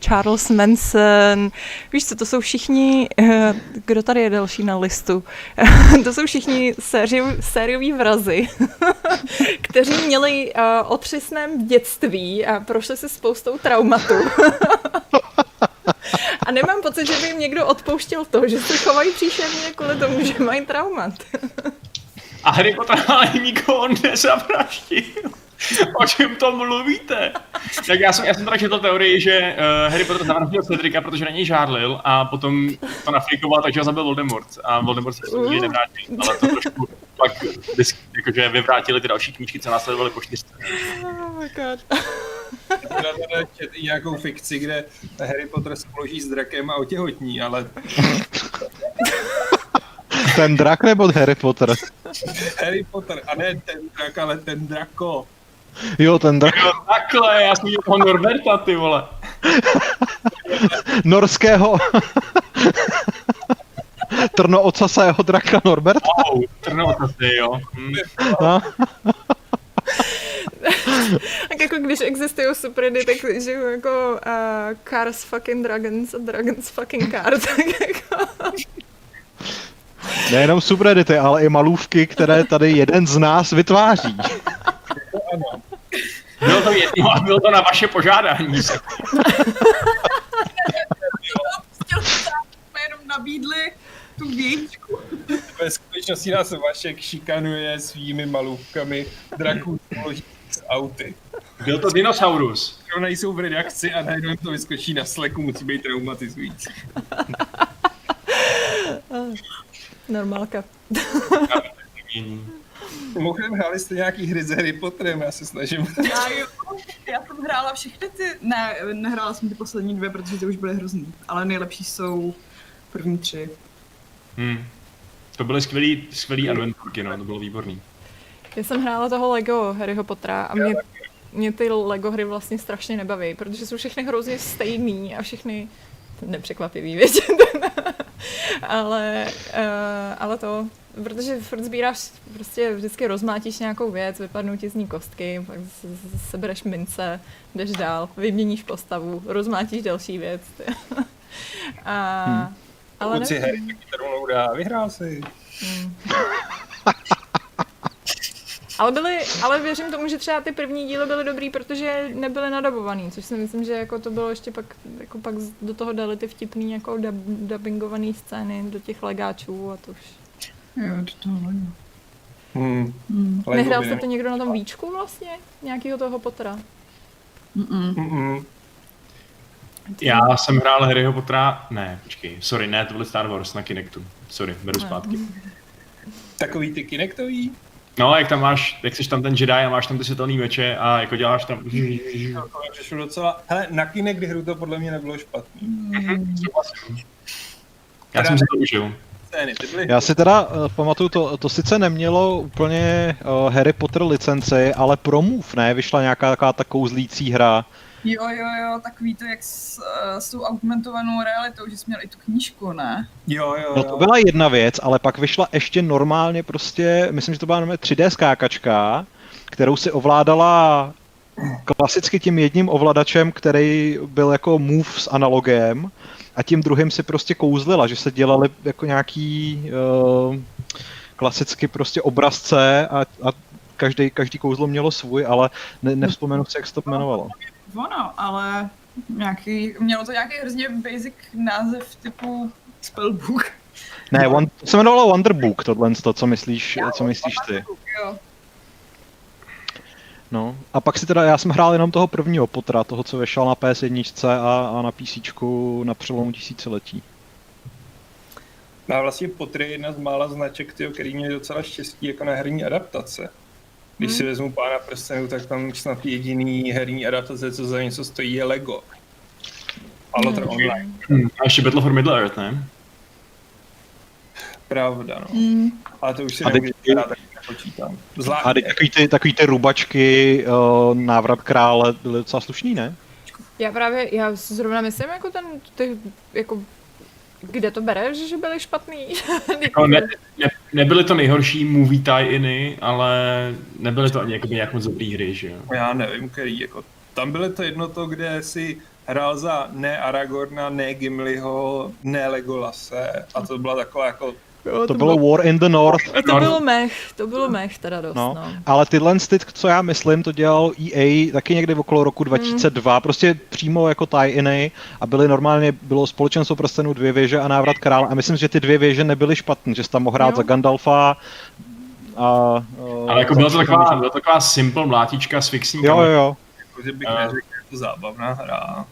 A: Charles Manson, víš co, to jsou všichni, uh, kdo tady je další na listu, to jsou všichni sérioví vrazy, kteří měli otřesném dětství a prošli si spoustou traumatu. A nemám pocit, že by jim někdo odpouštěl to, že se chovají příšerně kvůli tomu, že mají traumat.
B: A Harry Potter ale nikoho nezavraždil. o čem to mluvíte? Tak já jsem, já jsem teda četl teorii, že uh, Harry Potter zavraždil Cedrika, protože na něj žádlil a potom to naflikoval, takže ho zabil Voldemort. A Voldemort se nikdy nevrátil, ale to trošku pak jakože vyvrátili ty další knížky, co následovaly po čtyřce.
A: Oh my god.
D: nějakou fikci, kde Harry Potter spoloží s drakem a otěhotní, ale...
E: Ten drak nebo Harry Potter?
D: Harry Potter, a ne ten drak, ale ten drako.
E: Jo, ten drak. Jo,
B: takhle, já jsem toho Norberta, ty vole.
E: Norského. Trnoocasého draka Norberta.
B: Wow, trnoocasý, jo. Hmm.
A: tak jako když existují subreddit, tak že jako uh, Cars fucking Dragons a Dragons fucking Cars, tak jako...
E: Nejenom subreddity, ale i malůvky, které tady jeden z nás vytváří.
B: Bylo to jedno a bylo to na vaše požádání.
C: jenom nabídli tu věčku.
D: Ve skutečnosti nás Vašek šikanuje svými malůvkami draků z auty.
B: Byl to dinosaurus.
D: Oni nejsou v redakci a najednou to vyskočí na sleku, musí být traumatizující.
A: Normálka.
D: Mimochodem hráli jste nějaký hry s Harry Potterem, já se snažím.
C: Já jo, Já jsem hrála všechny ty, ne, nehrála jsem ty poslední dvě, protože ty už byly hrozný, ale nejlepší jsou první tři.
B: Hmm. To byly skvělý, skvělý adventurky, no, to bylo výborný.
A: Já jsem hrála toho Lego Harryho Pottera a mě, mě ty Lego hry vlastně strašně nebaví, protože jsou všechny hrozně stejný a všechny nepřekvapivý věci. ale, uh, ale to, protože furt sbíráš, prostě vždycky rozmátíš nějakou věc, vypadnou ti z ní kostky, pak sebereš mince, jdeš dál, vyměníš postavu, rozmátíš další věc.
D: a, hmm. ale Pokud si hry, dá, vyhrál si. Hmm.
A: Ale, byly, ale věřím tomu, že třeba ty první díly byly dobrý, protože nebyly nadabovaný, což si myslím, že jako to bylo ještě pak, jako pak do toho dali ty vtipný jako dub, dubbingované scény do těch legáčů a to už.
C: Jo, do toho
A: Hmm. Hmm. Nehrál jste to někdo na tom víčku vlastně? Nějakýho toho Pottera?
D: Mm-mm. Mm-mm.
B: Já jsem hrál Harryho Pottera, ne, počkej, sorry, ne, to byl Star Wars na Kinectu. Sorry, beru zpátky.
D: Takový ty Kinectový?
B: No, jak tam máš, jak jsi tam ten Jedi a máš tam ty světelný meče a jako děláš tam...
D: No, to docela... Hele, na kine, kdy hru to podle mě nebylo špatný.
B: Mm. Já jsem si to užil.
E: Já si teda uh, pamatuju, to, to sice nemělo úplně uh, Harry Potter licenci, ale pro Move, ne? Vyšla nějaká taková ta kouzlící hra,
C: Jo, jo, jo, takový to, jak s, uh, s tou augmentovanou realitou, že jsi měl i tu knížku, ne?
D: Jo, jo,
E: No to byla jedna věc, ale pak vyšla ještě normálně prostě, myslím, že to byla 3D skákačka, kterou si ovládala klasicky tím jedním ovladačem, který byl jako move s analogem a tím druhým si prostě kouzlila, že se dělali jako nějaký uh, klasicky prostě obrazce a, a každý, každý kouzlo mělo svůj, ale ne, nevzpomenu si, jak se to jmenovalo
C: ono, ale nějaký, mělo to nějaký hrozně basic název typu spellbook.
E: Ne, one, to se jmenovalo Wonderbook, tohle, to, co myslíš, jo, co myslíš ty.
C: Jo.
E: No, a pak si teda, já jsem hrál jenom toho prvního potra, toho, co vyšel na PS1 a, a na PC na přelomu tisíciletí.
D: A vlastně Potr je jedna z mála značek, tyjo, který měl docela štěstí jako na herní adaptace. Když hmm. si vezmu pána prstenů, tak tam snad jediný herní adaptace, co za něco stojí, je Lego. Ale hmm. online.
B: Hmm. A ještě Battle for Middle Earth, ne?
D: Pravda, no. Hmm. Ale to už si nemůžu hrát, tak nepočítám.
E: Zvláště. A takový ty, takový ty rubačky, uh, návrat krále, byly docela slušný, ne?
A: Já právě, já zrovna myslím, jako ten, ty, jako kde to bereš, že byly špatný?
B: jako ne, ne, nebyly to nejhorší movie tie-iny, ale nebyly to ani nějak moc dobrý hry, že jo?
D: Já nevím, který, jako tam bylo to jedno to, kde si hrál za ne Aragorna, ne Gimliho, ne Legolase a to byla taková jako
E: Jo, to, to bylo, bylo War in the North.
A: A to bylo mech, to bylo mech teda dost, no. no.
E: Ale tyhle, ty, co já myslím, to dělal EA taky někdy okolo roku 2002, mm. prostě přímo jako tie-iny a byly normálně, bylo společenstvo prstenů dvě věže a návrat krále a myslím, že ty dvě věže nebyly špatné, že jsi tam mohl hrát jo. za Gandalfa a...
B: Ale jako byla to taková, byla to taková simple mlátička s fixníkama.
E: Jo, jo.
D: Jako, že bych uh. neřekl, to zábavná hra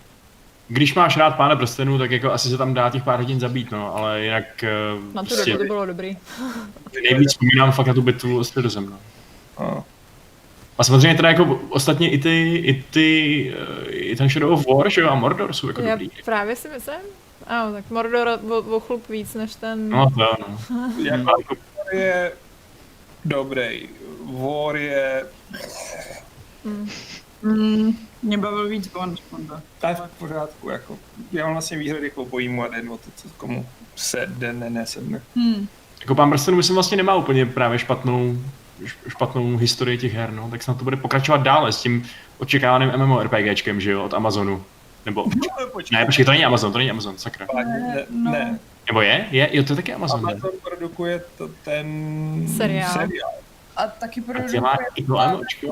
B: když máš rád pána prstenů, tak jako asi se tam dá těch pár hodin zabít, no, ale jinak...
A: Na tu prostě, dobu to bylo dobrý.
B: Nejvíc vzpomínám fakt na tu bitvu s no. A. a samozřejmě teda jako ostatně i ty, i ty, eh, i ten Shadow of War, že jo, a Mordor jsou jako Já dobrý.
A: právě si myslím. Ano, tak Mordor o, o chlup víc než ten...
B: No to no.
D: jako je dobrý. War je...
C: Hmm. Mm, mě bavil víc Bond.
D: To je v pořádku, jako. Já mám vlastně výhrady k obojímu a den o to, co komu se den ne, ne sedne.
C: Hmm.
B: Jako pán Prstenů myslím vlastně nemá úplně právě špatnou, špatnou historii těch her, no, tak snad to bude pokračovat dále s tím očekávaným MMORPGčkem, že jo, od Amazonu. Nebo, no, ne, počkej, to není Amazon, to není Amazon, sakra.
D: Ne, no. ne.
B: Nebo je? Je? Jo, to je taky Amazon.
D: Amazon ne? produkuje to ten
A: seriál.
D: seriál
C: a taky produkuje New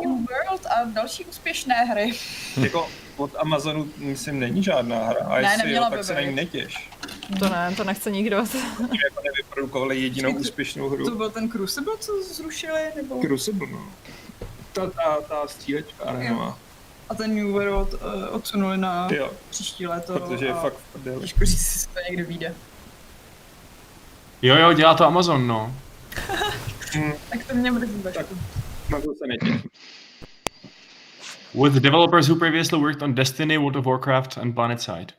C: World a další úspěšné hry.
D: jako od Amazonu myslím není žádná hra a
C: ne,
D: jestli jo, tak se na ní netěš.
A: To ne, to nechce nikdo.
D: jako nevyprodukovali jedinou úspěšnou hru.
C: To byl ten Crucible, co zrušili? Nebo...
D: Crucible, no. Ta, ta, ta střílečka, nemá.
C: A ten New World uh, odsunuli na
D: jo.
C: příští léto.
D: Protože je fakt v
C: Těžko říct, jestli to někde vyjde.
B: Jo, jo, dělá to Amazon, no.
C: tak to mě mrzí
D: Tak na to se netěším.
B: With developers who previously worked on Destiny, World of Warcraft and PlanetSide.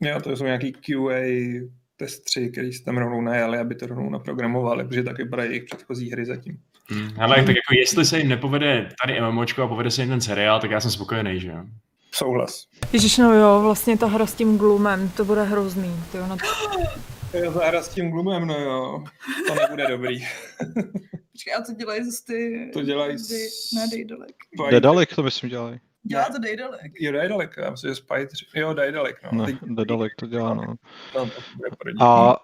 D: Jo, to jsou nějaký QA testři, který se tam rovnou najali, aby to rovnou naprogramovali, protože tak vypadají jejich předchozí hry zatím.
B: Hmm. Ale tak jako jestli se jim nepovede tady MMOčko a povede se jim ten seriál, tak já jsem spokojený, že jo?
D: Souhlas.
A: Ježiš, no jo, vlastně ta hra s tím Gloomem, to bude hrozný. Tyjo, no to...
D: Jo, ta hra s tím Gloomem, no jo, to nebude dobrý.
C: Počkej, a co dělají zase ty...
D: To dělají
C: Dy, ne, Daedalek.
E: Dedalek to myslím dělají.
C: Dělá to Daedalek.
D: Jo, Daedalek, já myslím, že Spy 3. Jo, Daedalek, no.
E: Ne,
D: Teď-
E: Dedalek to dělá, no.
D: no, to.
E: A,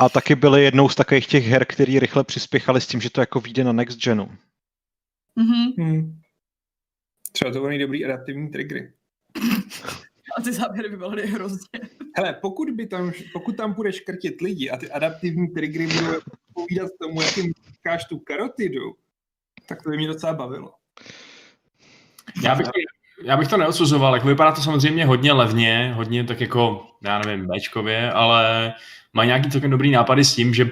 E: a taky byly jednou z takových těch her, který rychle přispěchali s tím, že to jako vyjde na next genu.
C: Mhm.
D: Hmm. Třeba to budou dobrý adaptivní triggery.
C: A ty záběry by byly hrozně.
D: Hele, pokud, by tam, pokud tam budeš škrtit lidi a ty adaptivní triggery budou povídat tomu, jak jim říkáš tu karotidu, tak to by mě docela bavilo.
B: Já bych, já bych to neodsuzoval, jako vypadá to samozřejmě hodně levně, hodně tak jako, já nevím, Bčkově, ale má nějaký celkem dobrý nápady s tím, že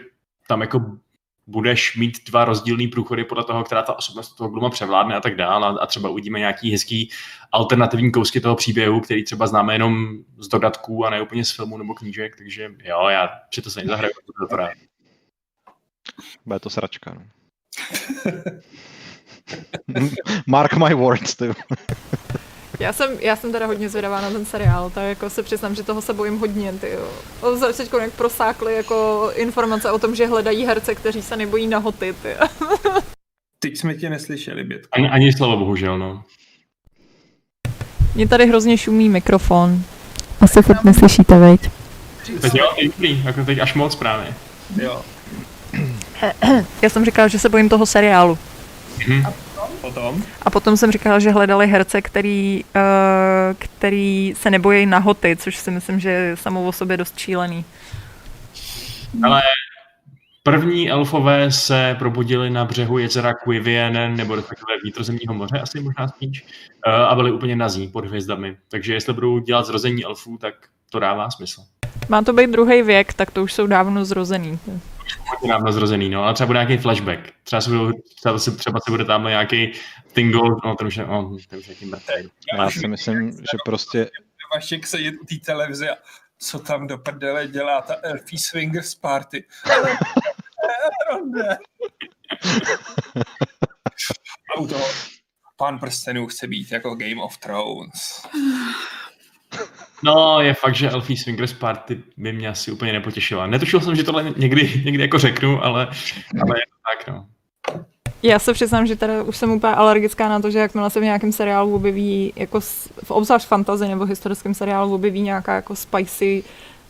B: tam jako budeš mít dva rozdílný průchody podle toho, která ta osobnost toho Gluma převládne a tak dále a, třeba uvidíme nějaký hezký alternativní kousky toho příběhu, který třeba známe jenom z dodatků a ne úplně z filmu nebo knížek, takže jo, já si to se nezahraju, to to.
E: Bude to sračka, no. Mark my words, ty.
A: Já jsem, já jsem teda hodně zvědavá na ten seriál, tak jako se přiznám, že toho se bojím hodně, ty jo. Teď jak prosákly jako informace o tom, že hledají herce, kteří se nebojí nahoty, ty.
D: Teď jsme tě neslyšeli, Bětko.
B: Ani, ani slovo, bohužel, no.
A: Mně tady hrozně šumí mikrofon. Asi furt neslyšíte, veď?
B: Teď jo, je dobrý, jako teď až moc právě.
D: Jo.
A: Já jsem říkala, že se bojím toho seriálu.
D: Potom?
A: A potom jsem říkala, že hledali herce, který, uh, který se nebojí nahoty, což si myslím, že je samou o sobě dost šílený.
B: Ale první elfové se probudili na břehu jezera Quivienen, nebo respektive vnitrozemního moře, asi možná spíš, eh, a byli úplně nazí pod hvězdami. Takže jestli budou dělat zrození elfů, tak to dává smysl.
A: Má to být druhý věk, tak to už jsou dávno zrozený.
B: Hodně dávno zrozený, no, ale třeba bude nějaký flashback. Třeba se, budou, třeba se, třeba se bude tam nějaký Tingle, no ten už je, no, ten už je tím mrtvý.
E: Já si myslím, že prostě
D: Vašek sedět u té televize a co tam do prdele dělá ta Elfie Swingers Party. A u toho pán prstenů chce být jako Game of Thrones.
B: No, je fakt, že Elfie Swingers Party by mě asi úplně nepotěšila. Netušil jsem, že tohle někdy, někdy jako řeknu, ale, ale je to tak, no.
A: Já se přiznám, že teda už jsem úplně alergická na to, že jakmile se v nějakém seriálu objeví, jako v obzvlášť fantasy nebo historickém seriálu objeví nějaká jako spicy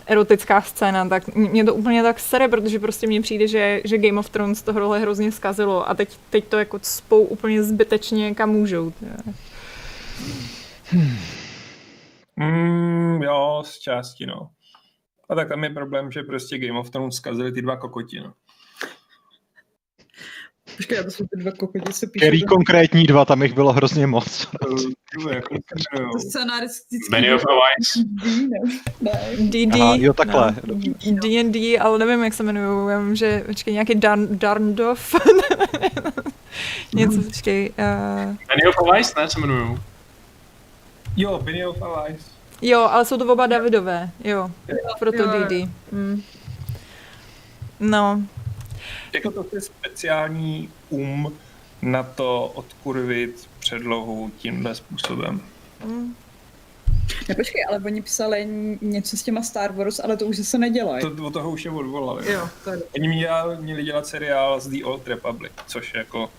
A: erotická scéna, tak mě to úplně tak sere, protože prostě mně přijde, že, že Game of Thrones tohle hrozně zkazilo a teď, teď to jako spou úplně zbytečně kam můžou. tyjo.
D: Mm, jo, z části, no. A tak tam je problém, že prostě Game of Thrones zkazili ty dva kokoti, no.
C: Počkej, to jsou ty dva kokoti, se píšou.
E: který konkrétní dva, tam jich bylo hrozně moc.
C: To scénaristický.
B: Benny of Ice.
C: Ne.
A: D&D,
E: jo, takhle.
A: D&D, ale nevím, jak se jmenují. Já vím, že, počkej, nějaký Darn, Darndorf. Něco, počkej. Uh,
B: Benny of Ice, ne, se jmenují.
D: Jo, Benny of Ice.
A: jo, ale jsou to oba Davidové, jo. Proto
C: jo, jo.
A: D&D. Hmm. No,
D: Jako to je speciální um na to odkurvit předlohu tímhle způsobem.
A: mm.
C: Ne, počkej, ale oni psali něco s těma Star Wars, ale to už se nedělají.
D: To, od toho už je odvolali.
C: Jo, to je
D: Oni měli, měli dělat seriál z The Old Republic, což jako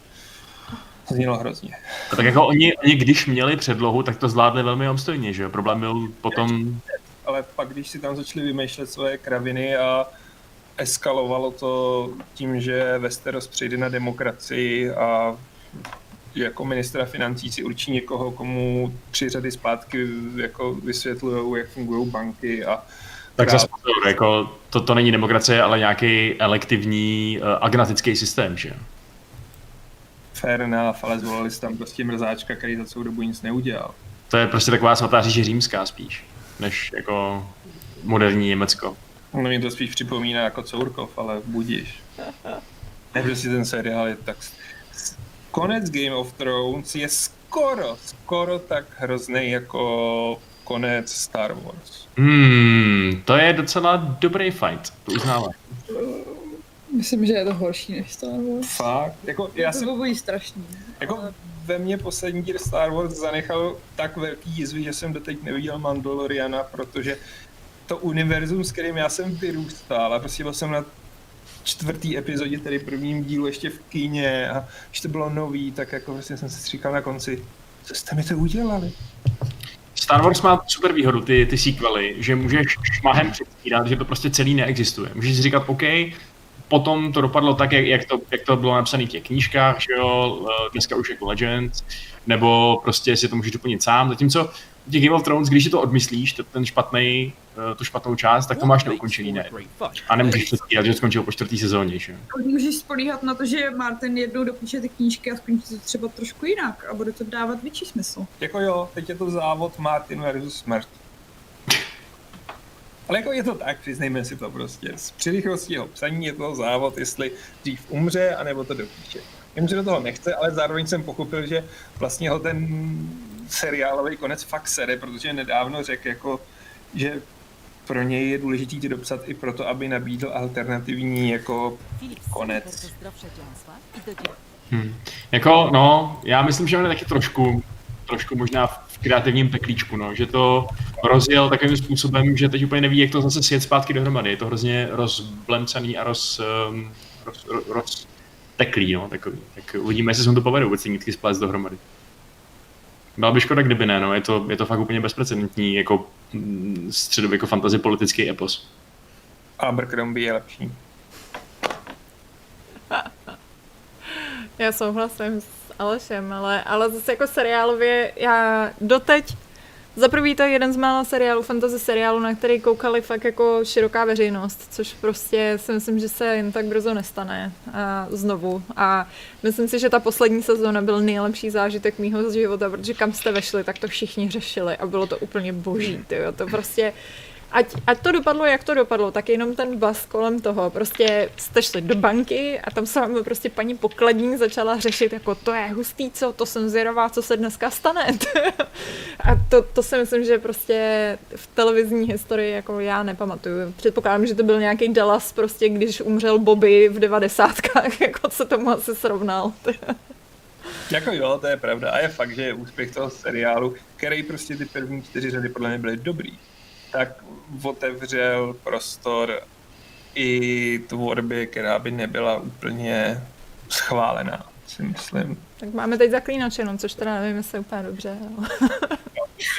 D: znělo hrozně.
B: A tak jako oni, oni, když měli předlohu, tak to zvládli velmi obstojně, že jo? Problém byl potom,
D: Ale pak, když si tam začali vymýšlet svoje kraviny a eskalovalo to tím, že Westeros přejde na demokracii a jako ministra financí si určí někoho, komu tři řady zpátky jako vysvětlují, jak fungují banky a
B: tak zase jako to, to není demokracie, ale nějaký elektivní uh, agnatický systém, že jo?
D: Fair enough, ale zvolili si tam prostě mrzáčka, který za celou dobu nic neudělal.
B: To je prostě taková svatá říše římská spíš, než jako moderní Německo.
D: No mě to spíš připomíná jako Courkov, ale budíš. Ne, prostě ten seriál je tak... Konec Game of Thrones je skoro skoro, skoro tak hrozný jako konec Star Wars.
B: Hmm, to je docela dobrý fight, to uznávám.
C: Myslím, že je to horší než Star Wars.
D: Fakt? Jako, já
C: to
D: jsem,
C: bylo strašný.
D: jako ve mně poslední díl Star Wars zanechal tak velký jizvy, že jsem doteď neviděl Mandaloriana, protože to univerzum, s kterým já jsem vyrůstal a prostě byl jsem na čtvrtý epizodě, tedy prvním dílu ještě v kíně a když to bylo nový, tak jako vlastně jsem si říkal na konci, co jste mi to udělali?
B: Star Wars má super výhodu, ty, ty sequely, že můžeš šmahem předstírat, že to prostě celý neexistuje. Můžeš si říkat, OK, potom to dopadlo tak, jak, jak, to, jak to bylo napsané v těch knížkách, že jo, dneska už jako Legends, nebo prostě si to můžeš doplnit sám, zatímco těch Game of Thrones, když si to odmyslíš, ten špatný, eh, tu špatnou část, tak to máš neukončený, ne? A nemůžeš předstírat, že skončil po čtvrtý sezóně, že?
C: Můžeš spolíhat na to, že Martin jednou dopíše ty knížky a skončí to třeba trošku jinak a bude to dávat větší smysl.
D: Jako jo, teď je to závod Martin versus smrt. Ale jako je to tak, přiznejme si to prostě. Při rychlosti jeho psaní je to závod, jestli dřív umře, anebo to dopíše. Vím, že do toho nechce, ale zároveň jsem pochopil, že vlastně ho ten seriálový konec fakt sere, protože nedávno řekl, jako, že pro něj je důležitý to dopsat i proto, aby nabídl alternativní jako konec.
B: Hmm. Jako, no, já myslím, že on je taky trošku, trošku možná v kreativním peklíčku, no, že to rozjel takovým způsobem, že teď úplně neví, jak to zase sjet zpátky dohromady. Je to hrozně rozblemcaný a roz, um, roz, roz, roz teklý, no, takový. Tak uvidíme, jestli se mu to povede vůbec nitky splést dohromady. Byla by škoda, kdyby ne, no. Je to, je to fakt úplně bezprecedentní, jako mm, středověko fantasy politický epos.
D: Abercrombie je lepší.
A: Já souhlasím s Alešem, ale, ale zase jako seriálově, já doteď za prvý to je jeden z mála seriálů, fantasy seriálů, na který koukali fakt jako široká veřejnost, což prostě si myslím, že se jen tak brzo nestane a znovu. A myslím si, že ta poslední sezóna byl nejlepší zážitek mýho života, protože kam jste vešli, tak to všichni řešili a bylo to úplně boží. Tyjo. To prostě ať, ať to dopadlo, jak to dopadlo, tak jenom ten bas kolem toho. Prostě jste šli do banky a tam se vám prostě paní pokladní začala řešit, jako to je hustý, co, to jsem zvědavá, co se dneska stane. a to, to si myslím, že prostě v televizní historii jako já nepamatuju. Předpokládám, že to byl nějaký Dallas, prostě když umřel Bobby v devadesátkách, jako se tomu asi srovnal.
D: Jako jo, to je pravda. A je fakt, že je úspěch toho seriálu, který prostě ty první čtyři řady podle mě byly dobrý tak otevřel prostor i tvorbě, která by nebyla úplně schválená, si myslím.
A: Tak máme teď zaklínače, no, což teda nevím, jestli úplně dobře. Ale...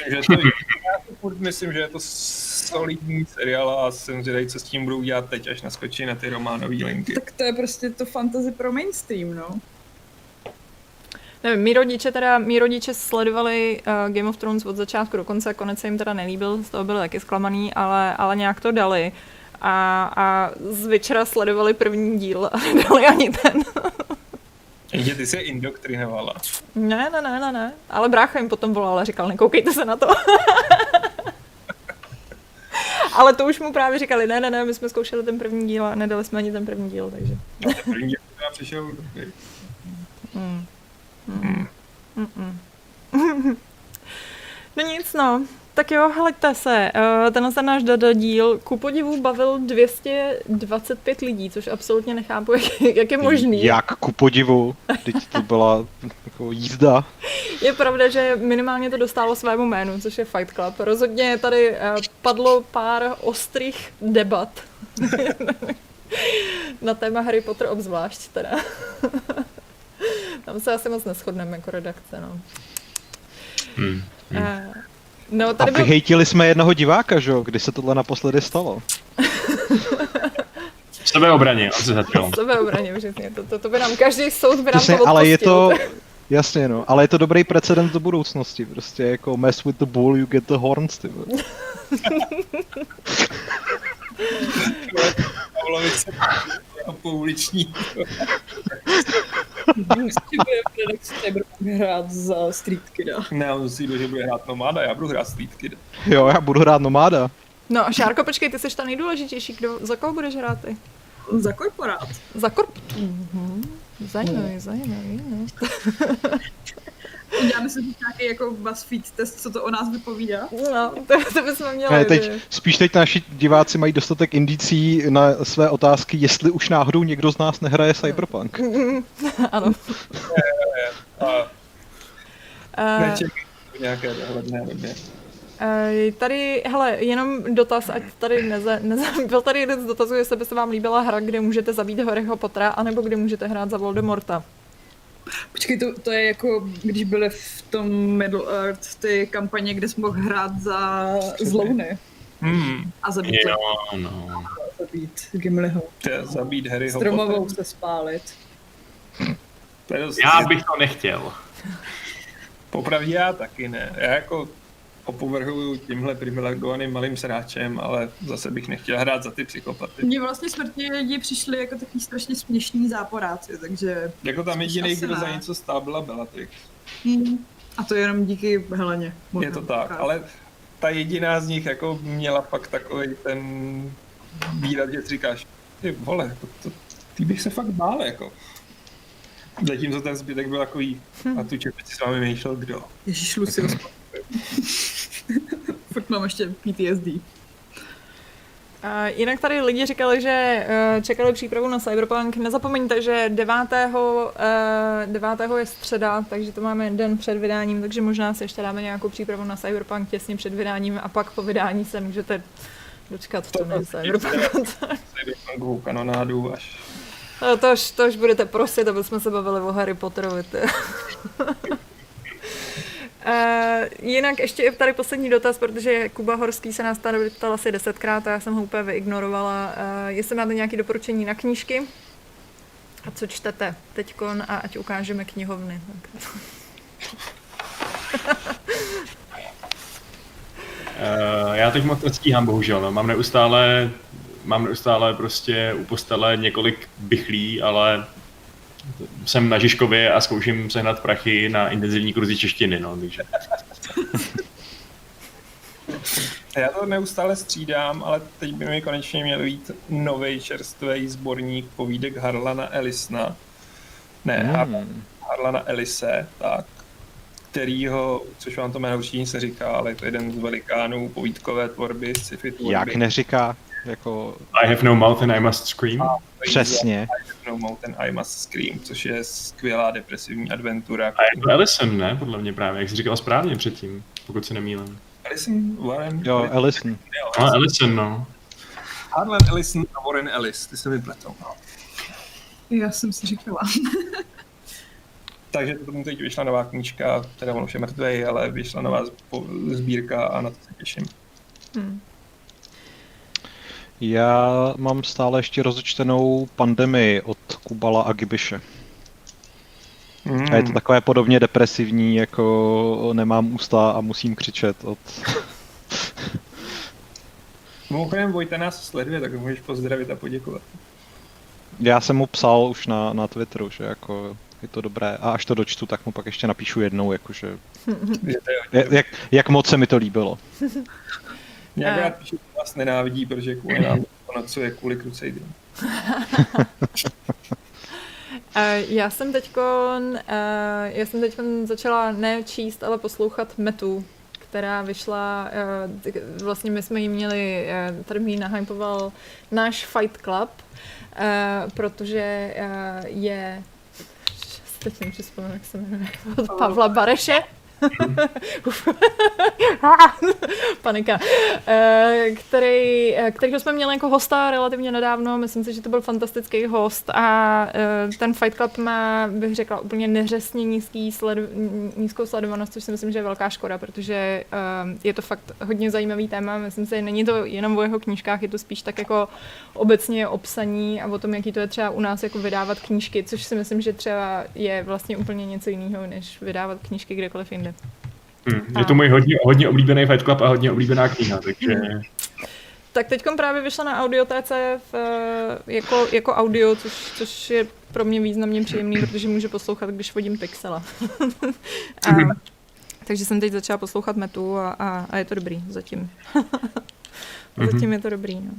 D: myslím, že to, já myslím, že je to solidní seriál a jsem zvědavý, co s tím budou dělat teď, až naskočí na ty románové linky.
C: Tak to je prostě to fantasy pro mainstream, no.
A: Nevím, mý rodiče teda, mý rodiče sledovali uh, Game of Thrones od začátku do konce, konec se jim teda nelíbil, z toho byli taky zklamaný, ale, ale nějak to dali. A, a z večera sledovali první díl a nedali ani ten.
D: Jenže ty se indoktrinovala.
A: Ne, ne, ne, ne, ne. Ale brácha jim potom volal a říkal, nekoukejte se na to. ale to už mu právě říkali, ne, ne, ne, my jsme zkoušeli ten první díl a nedali jsme ani ten první díl, takže.
D: No, ten první díl přišel
A: Hmm. No nic, no. Tak jo, hleďte se. Uh, tenhle ten náš Dada díl ku podivu bavil 225 lidí, což absolutně nechápu, jak, jak je možný.
E: Jak ku podivu? Teď to byla jako jízda.
A: Je pravda, že minimálně to dostalo svému jménu, což je Fight Club. Rozhodně tady uh, padlo pár ostrých debat. Na téma Harry Potter obzvlášť teda. Tam se asi moc neschodneme jako redakce, no.
B: Hmm.
A: Hmm. Uh, no, tady
E: A vyhejtili byl... jsme jednoho diváka, že jo, kdy se tohle naposledy stalo.
B: V sebeobraně, on se zatkal.
A: V sebeobraně, přesně. To, to, to by nám každý soud by nám přesně, to
E: ale je to, Jasně, no, ale je to dobrý precedent do budoucnosti, prostě jako mess with the bull, you get the horns, ty
D: Pavlovice pouliční.
C: Bude hrát za Street Kida.
D: Ne, on si že bude hrát Nomáda, já budu hrát Street Kida.
E: Jo, já budu hrát Nomáda.
A: No a Šárko, počkej, ty jsi ta nejdůležitější, kdo, za koho budeš hrát ty?
C: Za korporát.
A: Za korp... Mhm. Zajímavý, zajímavý, no.
C: Uděláme si nějaký jako BuzzFeed test, co to o nás vypovídá.
A: No, to, to bychom měli.
E: Ne, teď, spíš teď naši diváci mají dostatek indicí na své otázky, jestli už náhodou někdo z nás nehraje Cyberpunk.
A: ano.
D: A nečekej nějaké dohledné době.
A: Uh, tady, hele, jenom dotaz, ať tady neze, neze, byl tady jeden z dotazů, jestli by se vám líbila hra, kde můžete zabít Harryho Pottera, anebo kde můžete hrát za Voldemorta.
C: Počkej, to, to je jako, když byly v tom Middle Earth ty kampaně, kde jsi mohl hrát za zlouny
D: Hmm,
C: a zabít,
B: Jo, no.
C: zabít Gimliho.
D: to je zabít Harryho
C: Stromovou se spálit.
D: To je dost,
B: Já bych to nechtěl.
D: Popravdě já taky ne. Já jako opovrhuju tímhle privilegovaným malým sráčem, ale zase bych nechtěl hrát za ty psychopaty.
C: Mně vlastně smrtní lidi přišli jako takový strašně směšný záporáci, takže...
D: Jako tam jediný, kdo za
C: ne.
D: něco stál, byla Bellatrix.
C: Hmm. A to jenom díky Heleně.
D: Je to tak, ale ta jediná z nich jako měla fakt takový ten výraz, že si říkáš, ty vole, to, to, ty bych se fakt bál, jako. Zatímco ten zbytek byl takový, a tu čepici s vámi myšlel kdo.
C: Ježíš, Lucio, Fakt mám ještě PTSD.
A: Uh, jinak tady lidi říkali, že uh, čekali přípravu na Cyberpunk. Nezapomeňte, že 9. Uh, 9. je středa, takže to máme den před vydáním, takže možná si ještě dáme nějakou přípravu na Cyberpunk těsně před vydáním a pak po vydání se můžete dočkat v tom Cyberpunku.
D: Cyberpunkovou kanonádu až
A: No, to, už, to už budete prosit, aby jsme se bavili o Harry Potterovi. Uh, jinak ještě je tady poslední dotaz, protože Kuba Horský se nás tady ptal asi desetkrát a já jsem ho úplně vyignorovala. Uh, jestli máte nějaké doporučení na knížky a co čtete teďkon a ať ukážeme knihovny.
B: Uh, já teď moc nestíhám, bohužel. No. Mám neustále, mám neustále prostě u postele několik bychlí, ale jsem na Žižkově a zkouším sehnat prachy na intenzivní kurzy češtiny, no, takže.
D: Já to neustále střídám, ale teď by mi konečně měl být nový čerstvý sborník povídek Harlana Ellisna. Ne,
E: Hmm.
D: Harlana Ellise, tak, kterýho, což vám to jméno určitě se říká, ale je to jeden z velikánů povídkové tvorby, sci-fi tvorby.
E: Jak neříká, jako
B: I have no mouth and I must scream.
E: Přesně.
D: No Mountain I Must Scream, což je skvělá depresivní adventura.
B: A je to Ellison, ne? Podle mě právě, jak jsi říkal správně předtím, pokud se nemýlím.
D: Ellison, Warren,
E: Jo, Ellison.
B: No, Ellison, no.
D: Harlan Ellison a Warren Ellis, ty se mi pletou. No.
C: Já jsem si říkala.
D: Takže to teď vyšla nová knížka, teda on už je mrtvej, ale vyšla nová sbírka a na to se těším.
A: Hmm.
E: Já mám stále ještě rozečtenou pandemii od Kubala a Gibiše.
D: Mm.
E: A je to takové podobně depresivní, jako nemám ústa a musím křičet od...
D: Mimochodem Vojta nás sleduje, tak ho můžeš pozdravit a poděkovat.
E: Já jsem mu psal už na, na Twitteru, že jako je to dobré. A až to dočtu, tak mu pak ještě napíšu jednou, jakože... Jak, jak moc se mi to líbilo.
D: Nějak
A: A-
D: rád píšu, že vás nenávidí, protože kvůli nám to nocuje kvůli Crusader.
A: Uh, já jsem teďkon, uh, já jsem teďkon začala ne číst, ale poslouchat Metu, která vyšla, vlastně my jsme ji měli, tady mi ji nahypoval náš Fight Club, protože je, teď nevím, vzpomínám, jak se jmenuje, od Pavla Bareše. Panika. Eh, který, eh, kterýho jsme měli jako hosta relativně nedávno, myslím si, že to byl fantastický host a eh, ten Fight Club má, bych řekla, úplně neřesně nízký sledu, nízkou sledovanost, což si myslím, že je velká škoda, protože je to fakt hodně zajímavý téma, myslím si, není to jenom o jeho knížkách, je to spíš tak jako obecně o a o tom, jaký to je třeba u nás jako vydávat knížky, což si myslím, že třeba je vlastně úplně něco jiného, než vydávat knížky kdekoliv jinde.
B: Hm. Je to můj hodně, hodně oblíbený Fight Club a hodně oblíbená kniha, takže
A: Tak teď právě vyšla na audiotéce v, eh, jako, jako audio, což, což je pro mě významně příjemný, protože můžu poslouchat, když vodím Pixela. a, takže jsem teď začala poslouchat Metu a, a, a je to dobrý zatím. zatím je to dobrý, no.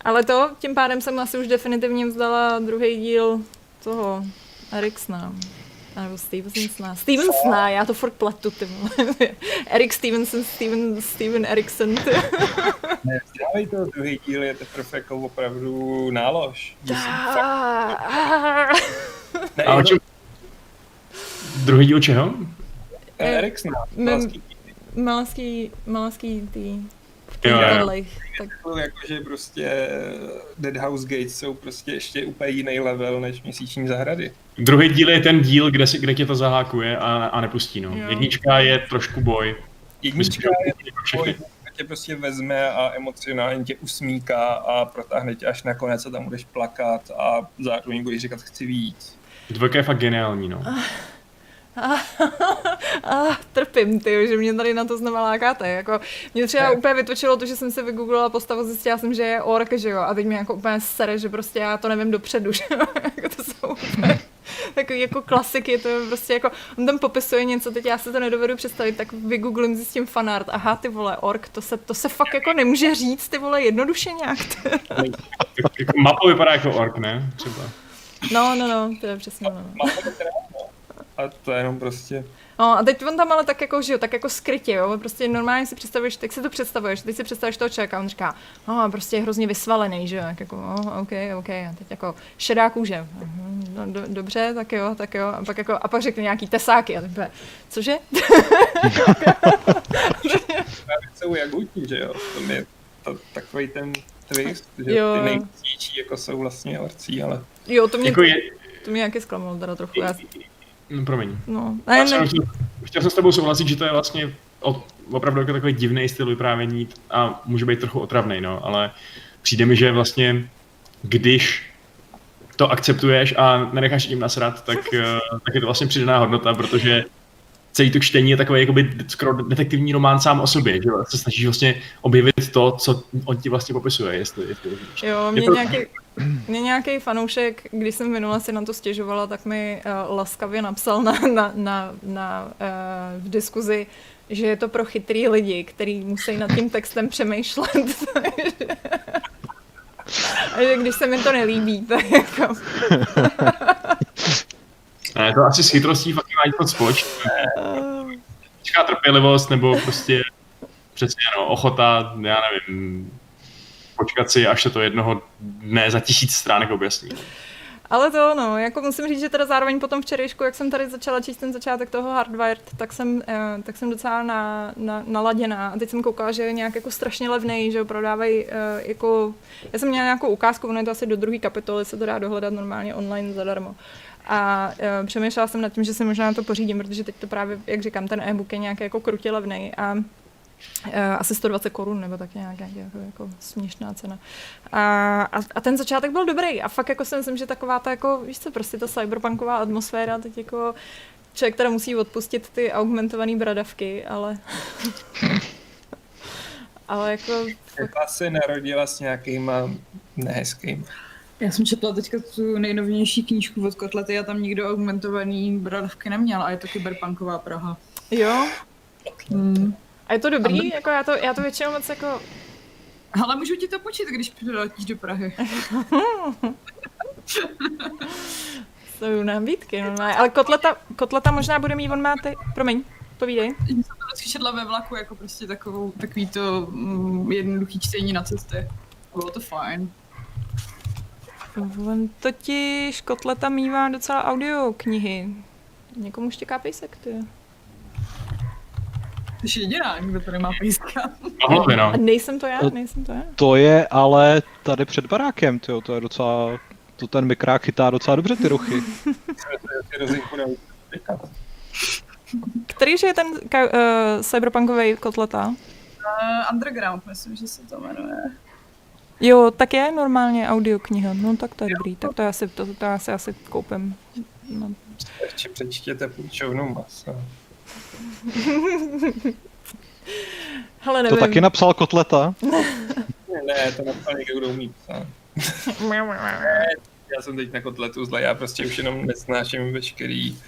A: Ale to, tím pádem jsem asi už definitivně vzdala druhý díl toho Ericssona. nebo Stevensona. Stevensona, já to furt pletu, ty vole. Eric Stevenson, Steven, Steven Erikson. Ty.
D: Ne, vzdělej to, druhý díl je teprve jako opravdu nálož.
B: Ne, A o čem... Druhý díl čeho?
D: Erikson.
A: Malaský, malaský tý
D: Jo, jo. Tak... Jakože prostě Dead House Gates jsou prostě ještě úplně jiný level než měsíční zahrady.
B: Druhý díl je ten díl, kde, si, kde tě to zahákuje a, a nepustí. No. Jednička je trošku boj.
D: Jednička je boj, tě prostě vezme a emocionálně tě usmíká a protáhne tě až nakonec a tam budeš plakat a zároveň budeš říkat chci víc.
B: Dvojka je fakt geniální, no.
A: A, a trpím, ty, že mě tady na to znova lákáte. Jako, mě třeba ne. úplně vytočilo to, že jsem se vygooglila postavu, zjistila jsem, že je ork, že jo, a teď mě jako úplně sere, že prostě já to nevím dopředu, že jo, jako to jsou úplně takový jako klasiky, to je prostě jako, on tam popisuje něco, teď já se to nedovedu představit, tak vygooglím, zjistím fanart, aha, ty vole, ork, to se, to se fakt jako nemůže říct, ty vole, jednoduše nějak.
B: jako mapo vypadá jako ork, ne? Třeba.
A: No, no, no, to je přesně ono.
D: A to je jenom prostě...
A: No a teď on tam ale tak jako, že jo, tak jako skrytě, jo, prostě normálně si představuješ, tak si to představuješ, teď si představuješ toho člověka a on říká, no, prostě je hrozně vysvalený, že jo, jako, oh, OK, OK, a teď jako šedá kůže, no, do, dobře, tak jo, tak jo, a pak jako, a pak řekne nějaký tesáky a teď cože?
D: jsou jagutní, že jo, to je to, takový ten twist, že jo. ty nejcíčí jako jsou vlastně orcí, ale...
A: Jo, to mě, jako je... to mě nějaký zklamalo teda trochu. Já...
B: No, promiň.
A: No, ne,
B: ne. Chtěl, chtěl jsem s tebou souhlasit, že to je vlastně od, opravdu jako takový divný styl vyprávění a může být trochu otravný, no, ale přijde mi, že vlastně když to akceptuješ a nenecháš tím nasrat, tak, eh, tak je to vlastně přidaná hodnota, protože celý to čtení je takový jakoby skoro detektivní román sám o sobě, že se snažíš vlastně objevit to, co on ti vlastně popisuje, jestli, jestli
A: Jo, mě, to... nějaký, mě nějaký fanoušek, když jsem minule si na to stěžovala, tak mi uh, laskavě napsal na, na, na, na uh, v diskuzi, že je to pro chytrý lidi, kteří musí nad tím textem přemýšlet. A že když se mi to nelíbí, tak jako...
B: Ne, to asi s chytrostí fakt má něco společného. Čeká trpělivost nebo prostě přesně no, ochota, já nevím, počkat si, až se to jednoho dne za tisíc stránek objasní.
A: Ale to no, jako musím říct, že teda zároveň po tom včerejšku, jak jsem tady začala číst ten začátek toho Hardwired, tak jsem, eh, tak jsem docela na, na, naladěná. A teď jsem koukala, že je nějak jako strašně levný, že ho prodávají eh, jako... Já jsem měla nějakou ukázku, ono je to asi do druhé kapitoly, se to dá dohledat normálně online zadarmo. A uh, přemýšlela jsem nad tím, že si možná to pořídím, protože teď to právě, jak říkám, ten e-book je nějaký jako krutě levný a Uh, asi 120 korun nebo tak nějak, jako, jako směšná cena. A, a, a, ten začátek byl dobrý a fakt jako si myslím, že taková ta jako, víš co, prostě ta cyberpunková atmosféra, teď jako člověk teda musí odpustit ty augmentované bradavky, ale ale jako...
D: Fakt... se narodila s nějakýma nehezkýma
C: já jsem četla teďka tu nejnovější knížku od Kotlety a tam nikdo augmentovaný bradavky neměl a je to kyberpunková Praha.
A: Jo? Hmm. A je to dobrý? A jako já, to, já to většinou moc jako...
C: Ale můžu ti to počít, když přiletíš do Prahy.
A: Jsou nabídky normálně. Ale kotleta, kotleta možná bude mít, on má ty... Promiň, povídej.
C: Já jsem to četla ve vlaku, jako prostě takovou, takový to mm, jednoduchý čtení na cestě. Bylo to fajn.
A: On totiž Kotleta mývá docela audio knihy. Někomu štěká pejsek, ty.
C: Jsi jediná, kdo tady má pejska.
B: No.
A: A nejsem to já, nejsem to já.
E: To je ale tady před barákem, tyjo, to je docela, to ten mikrák chytá docela dobře ty ruchy.
A: Který je ten uh, cyberpunkový kotleta?
C: Uh, underground, myslím, že se to jmenuje.
A: Jo, tak je normálně audiokniha, no tak to je dobrý, tak to já si, to, to já si asi koupím. No.
D: Ještě přečtěte půjčovnu masa.
A: Hele, nevím.
E: To taky napsal Kotleta?
D: ne, ne, to napsal někdo, kdo umí psát. já jsem teď na Kotletu zle, já prostě už jenom nesnáším veškerý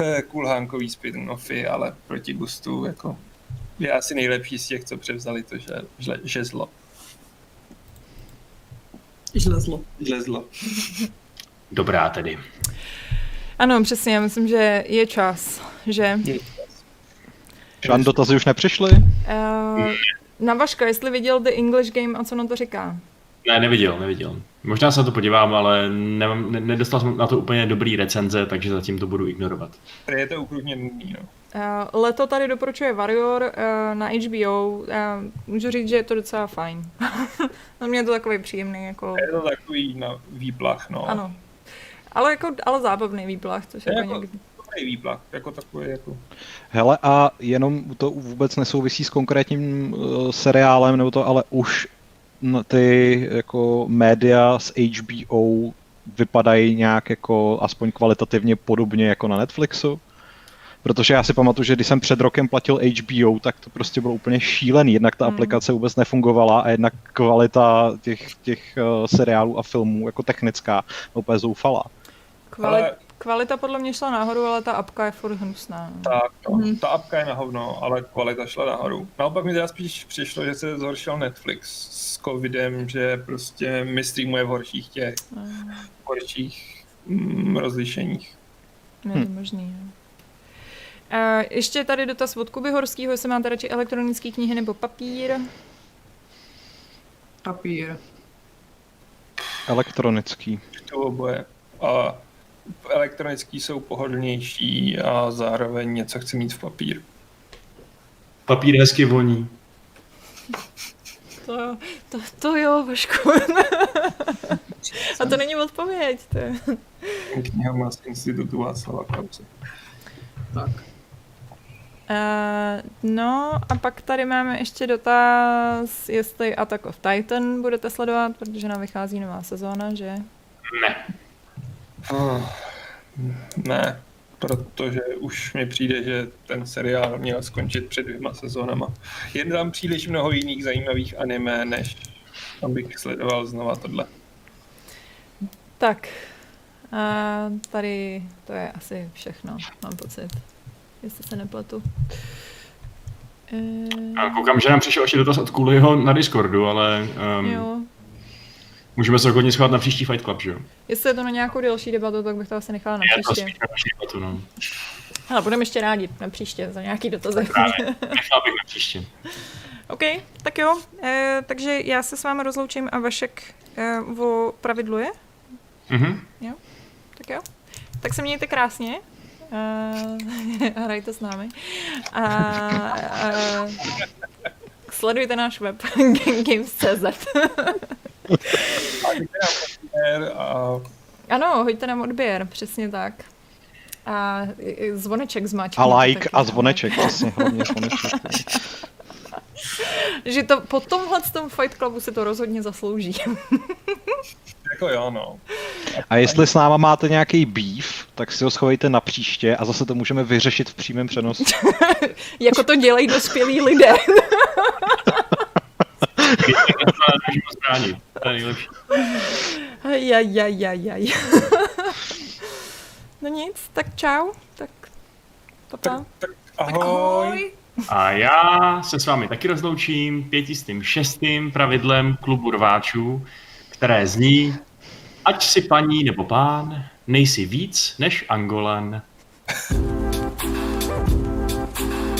D: eh, kulhánkový spin-offy, ale proti gustu, jako je asi nejlepší z těch, co převzali to že, že, že zlo.
C: Žlezlo.
D: Žlezlo.
B: Dobrá tedy.
A: Ano, přesně, já myslím, že je čas, že...
E: Žádné dotazy už nepřišly?
A: Uh, na Vaška, jestli viděl The English Game a co na to říká?
B: Ne, neviděl, neviděl. Možná se na to podívám, ale nemám, ne, nedostal jsem na to úplně dobrý recenze, takže zatím to budu ignorovat.
D: Tady je to ukrutně nudný, no.
A: Uh, leto tady doporučuje Warrior uh, na HBO. Uh, můžu říct, že je to docela fajn. no mě je to takový příjemný. Jako...
D: Je to takový na výplach, no.
A: Ano. Ale, jako, ale zábavný výplach, což je jako, někdy...
D: Dobrý výplach, jako takový jako...
E: Hele, a jenom to vůbec nesouvisí s konkrétním uh, seriálem, nebo to, ale už ty jako média z HBO vypadají nějak jako aspoň kvalitativně podobně jako na Netflixu? Protože já si pamatuju, že když jsem před rokem platil HBO, tak to prostě bylo úplně šílený. Jednak ta hmm. aplikace vůbec nefungovala a jednak kvalita těch, těch uh, seriálů a filmů jako technická úplně zoufala.
A: Kvalit, ale... Kvalita podle mě šla nahoru, ale ta apka je furt hnusná.
D: Tak, no, hmm. ta apka je na hovno, ale kvalita šla nahoru. Naopak mi teda spíš přišlo, že se zhoršil Netflix s covidem, že prostě my streamuje v horších těch, hmm. horších mm, rozlišeních.
A: Je to hm. možný, jo. A ještě tady dotaz od Kuby Horskýho, jestli máte radši elektronické knihy nebo papír?
C: Papír.
E: Elektronický.
D: To oboje. A elektronický jsou pohodlnější a zároveň něco chci mít v papír.
B: Papír hezky voní.
A: To, to, to jo, Vašku. a to není odpověď. To je...
D: Kniha z institutu Václava Klause.
C: Tak.
A: Uh, no a pak tady máme ještě dotaz, jestli Attack of Titan budete sledovat, protože nám vychází nová sezóna, že?
B: Ne.
D: Oh, ne, protože už mi přijde, že ten seriál měl skončit před dvěma sezónama. Jen tam příliš mnoho jiných zajímavých anime, než abych sledoval znova tohle.
A: Tak, a tady to je asi všechno, mám pocit jestli se nepletu.
B: E... Koukám, že nám přišel ještě dotaz od Kuliho na Discordu, ale um, jo. můžeme se hodně schovat na příští Fight Club, že jo?
A: Jestli je to na nějakou delší debatu, tak bych to asi nechala na příště. Je to na příští debatu, no. Ale budeme ještě rádi na příště za nějaký dotazy.
B: Nechal bych na příště.
A: OK, tak jo. E, takže já se s vámi rozloučím a Vašek e, pravidluje.
B: Mhm.
A: Jo, tak jo. Tak se mějte krásně Uh, hrajte s námi. A, uh, sledujte náš web games.cz Ano, hoďte nám odběr, přesně tak. A zvoneček zmač.
E: A like a zvoneček, přesně, hlavně zvoneček.
A: že to po tomhle tom Fight Clubu se to rozhodně zaslouží.
D: Jako jo, no.
E: A jestli s náma máte nějaký beef, tak si ho schovejte na příště a zase to můžeme vyřešit v přímém přenosu.
A: jako to dělají dospělí lidé. Jaj, jaj, jaj, jaj. No nic, tak čau. Tak papa. Tak,
D: tak ahoj. Tak ahoj.
B: A já se s vámi taky rozloučím pětistým šestým pravidlem klubu rváčů, které zní, Ať si paní nebo pán, nejsi víc než Angolan.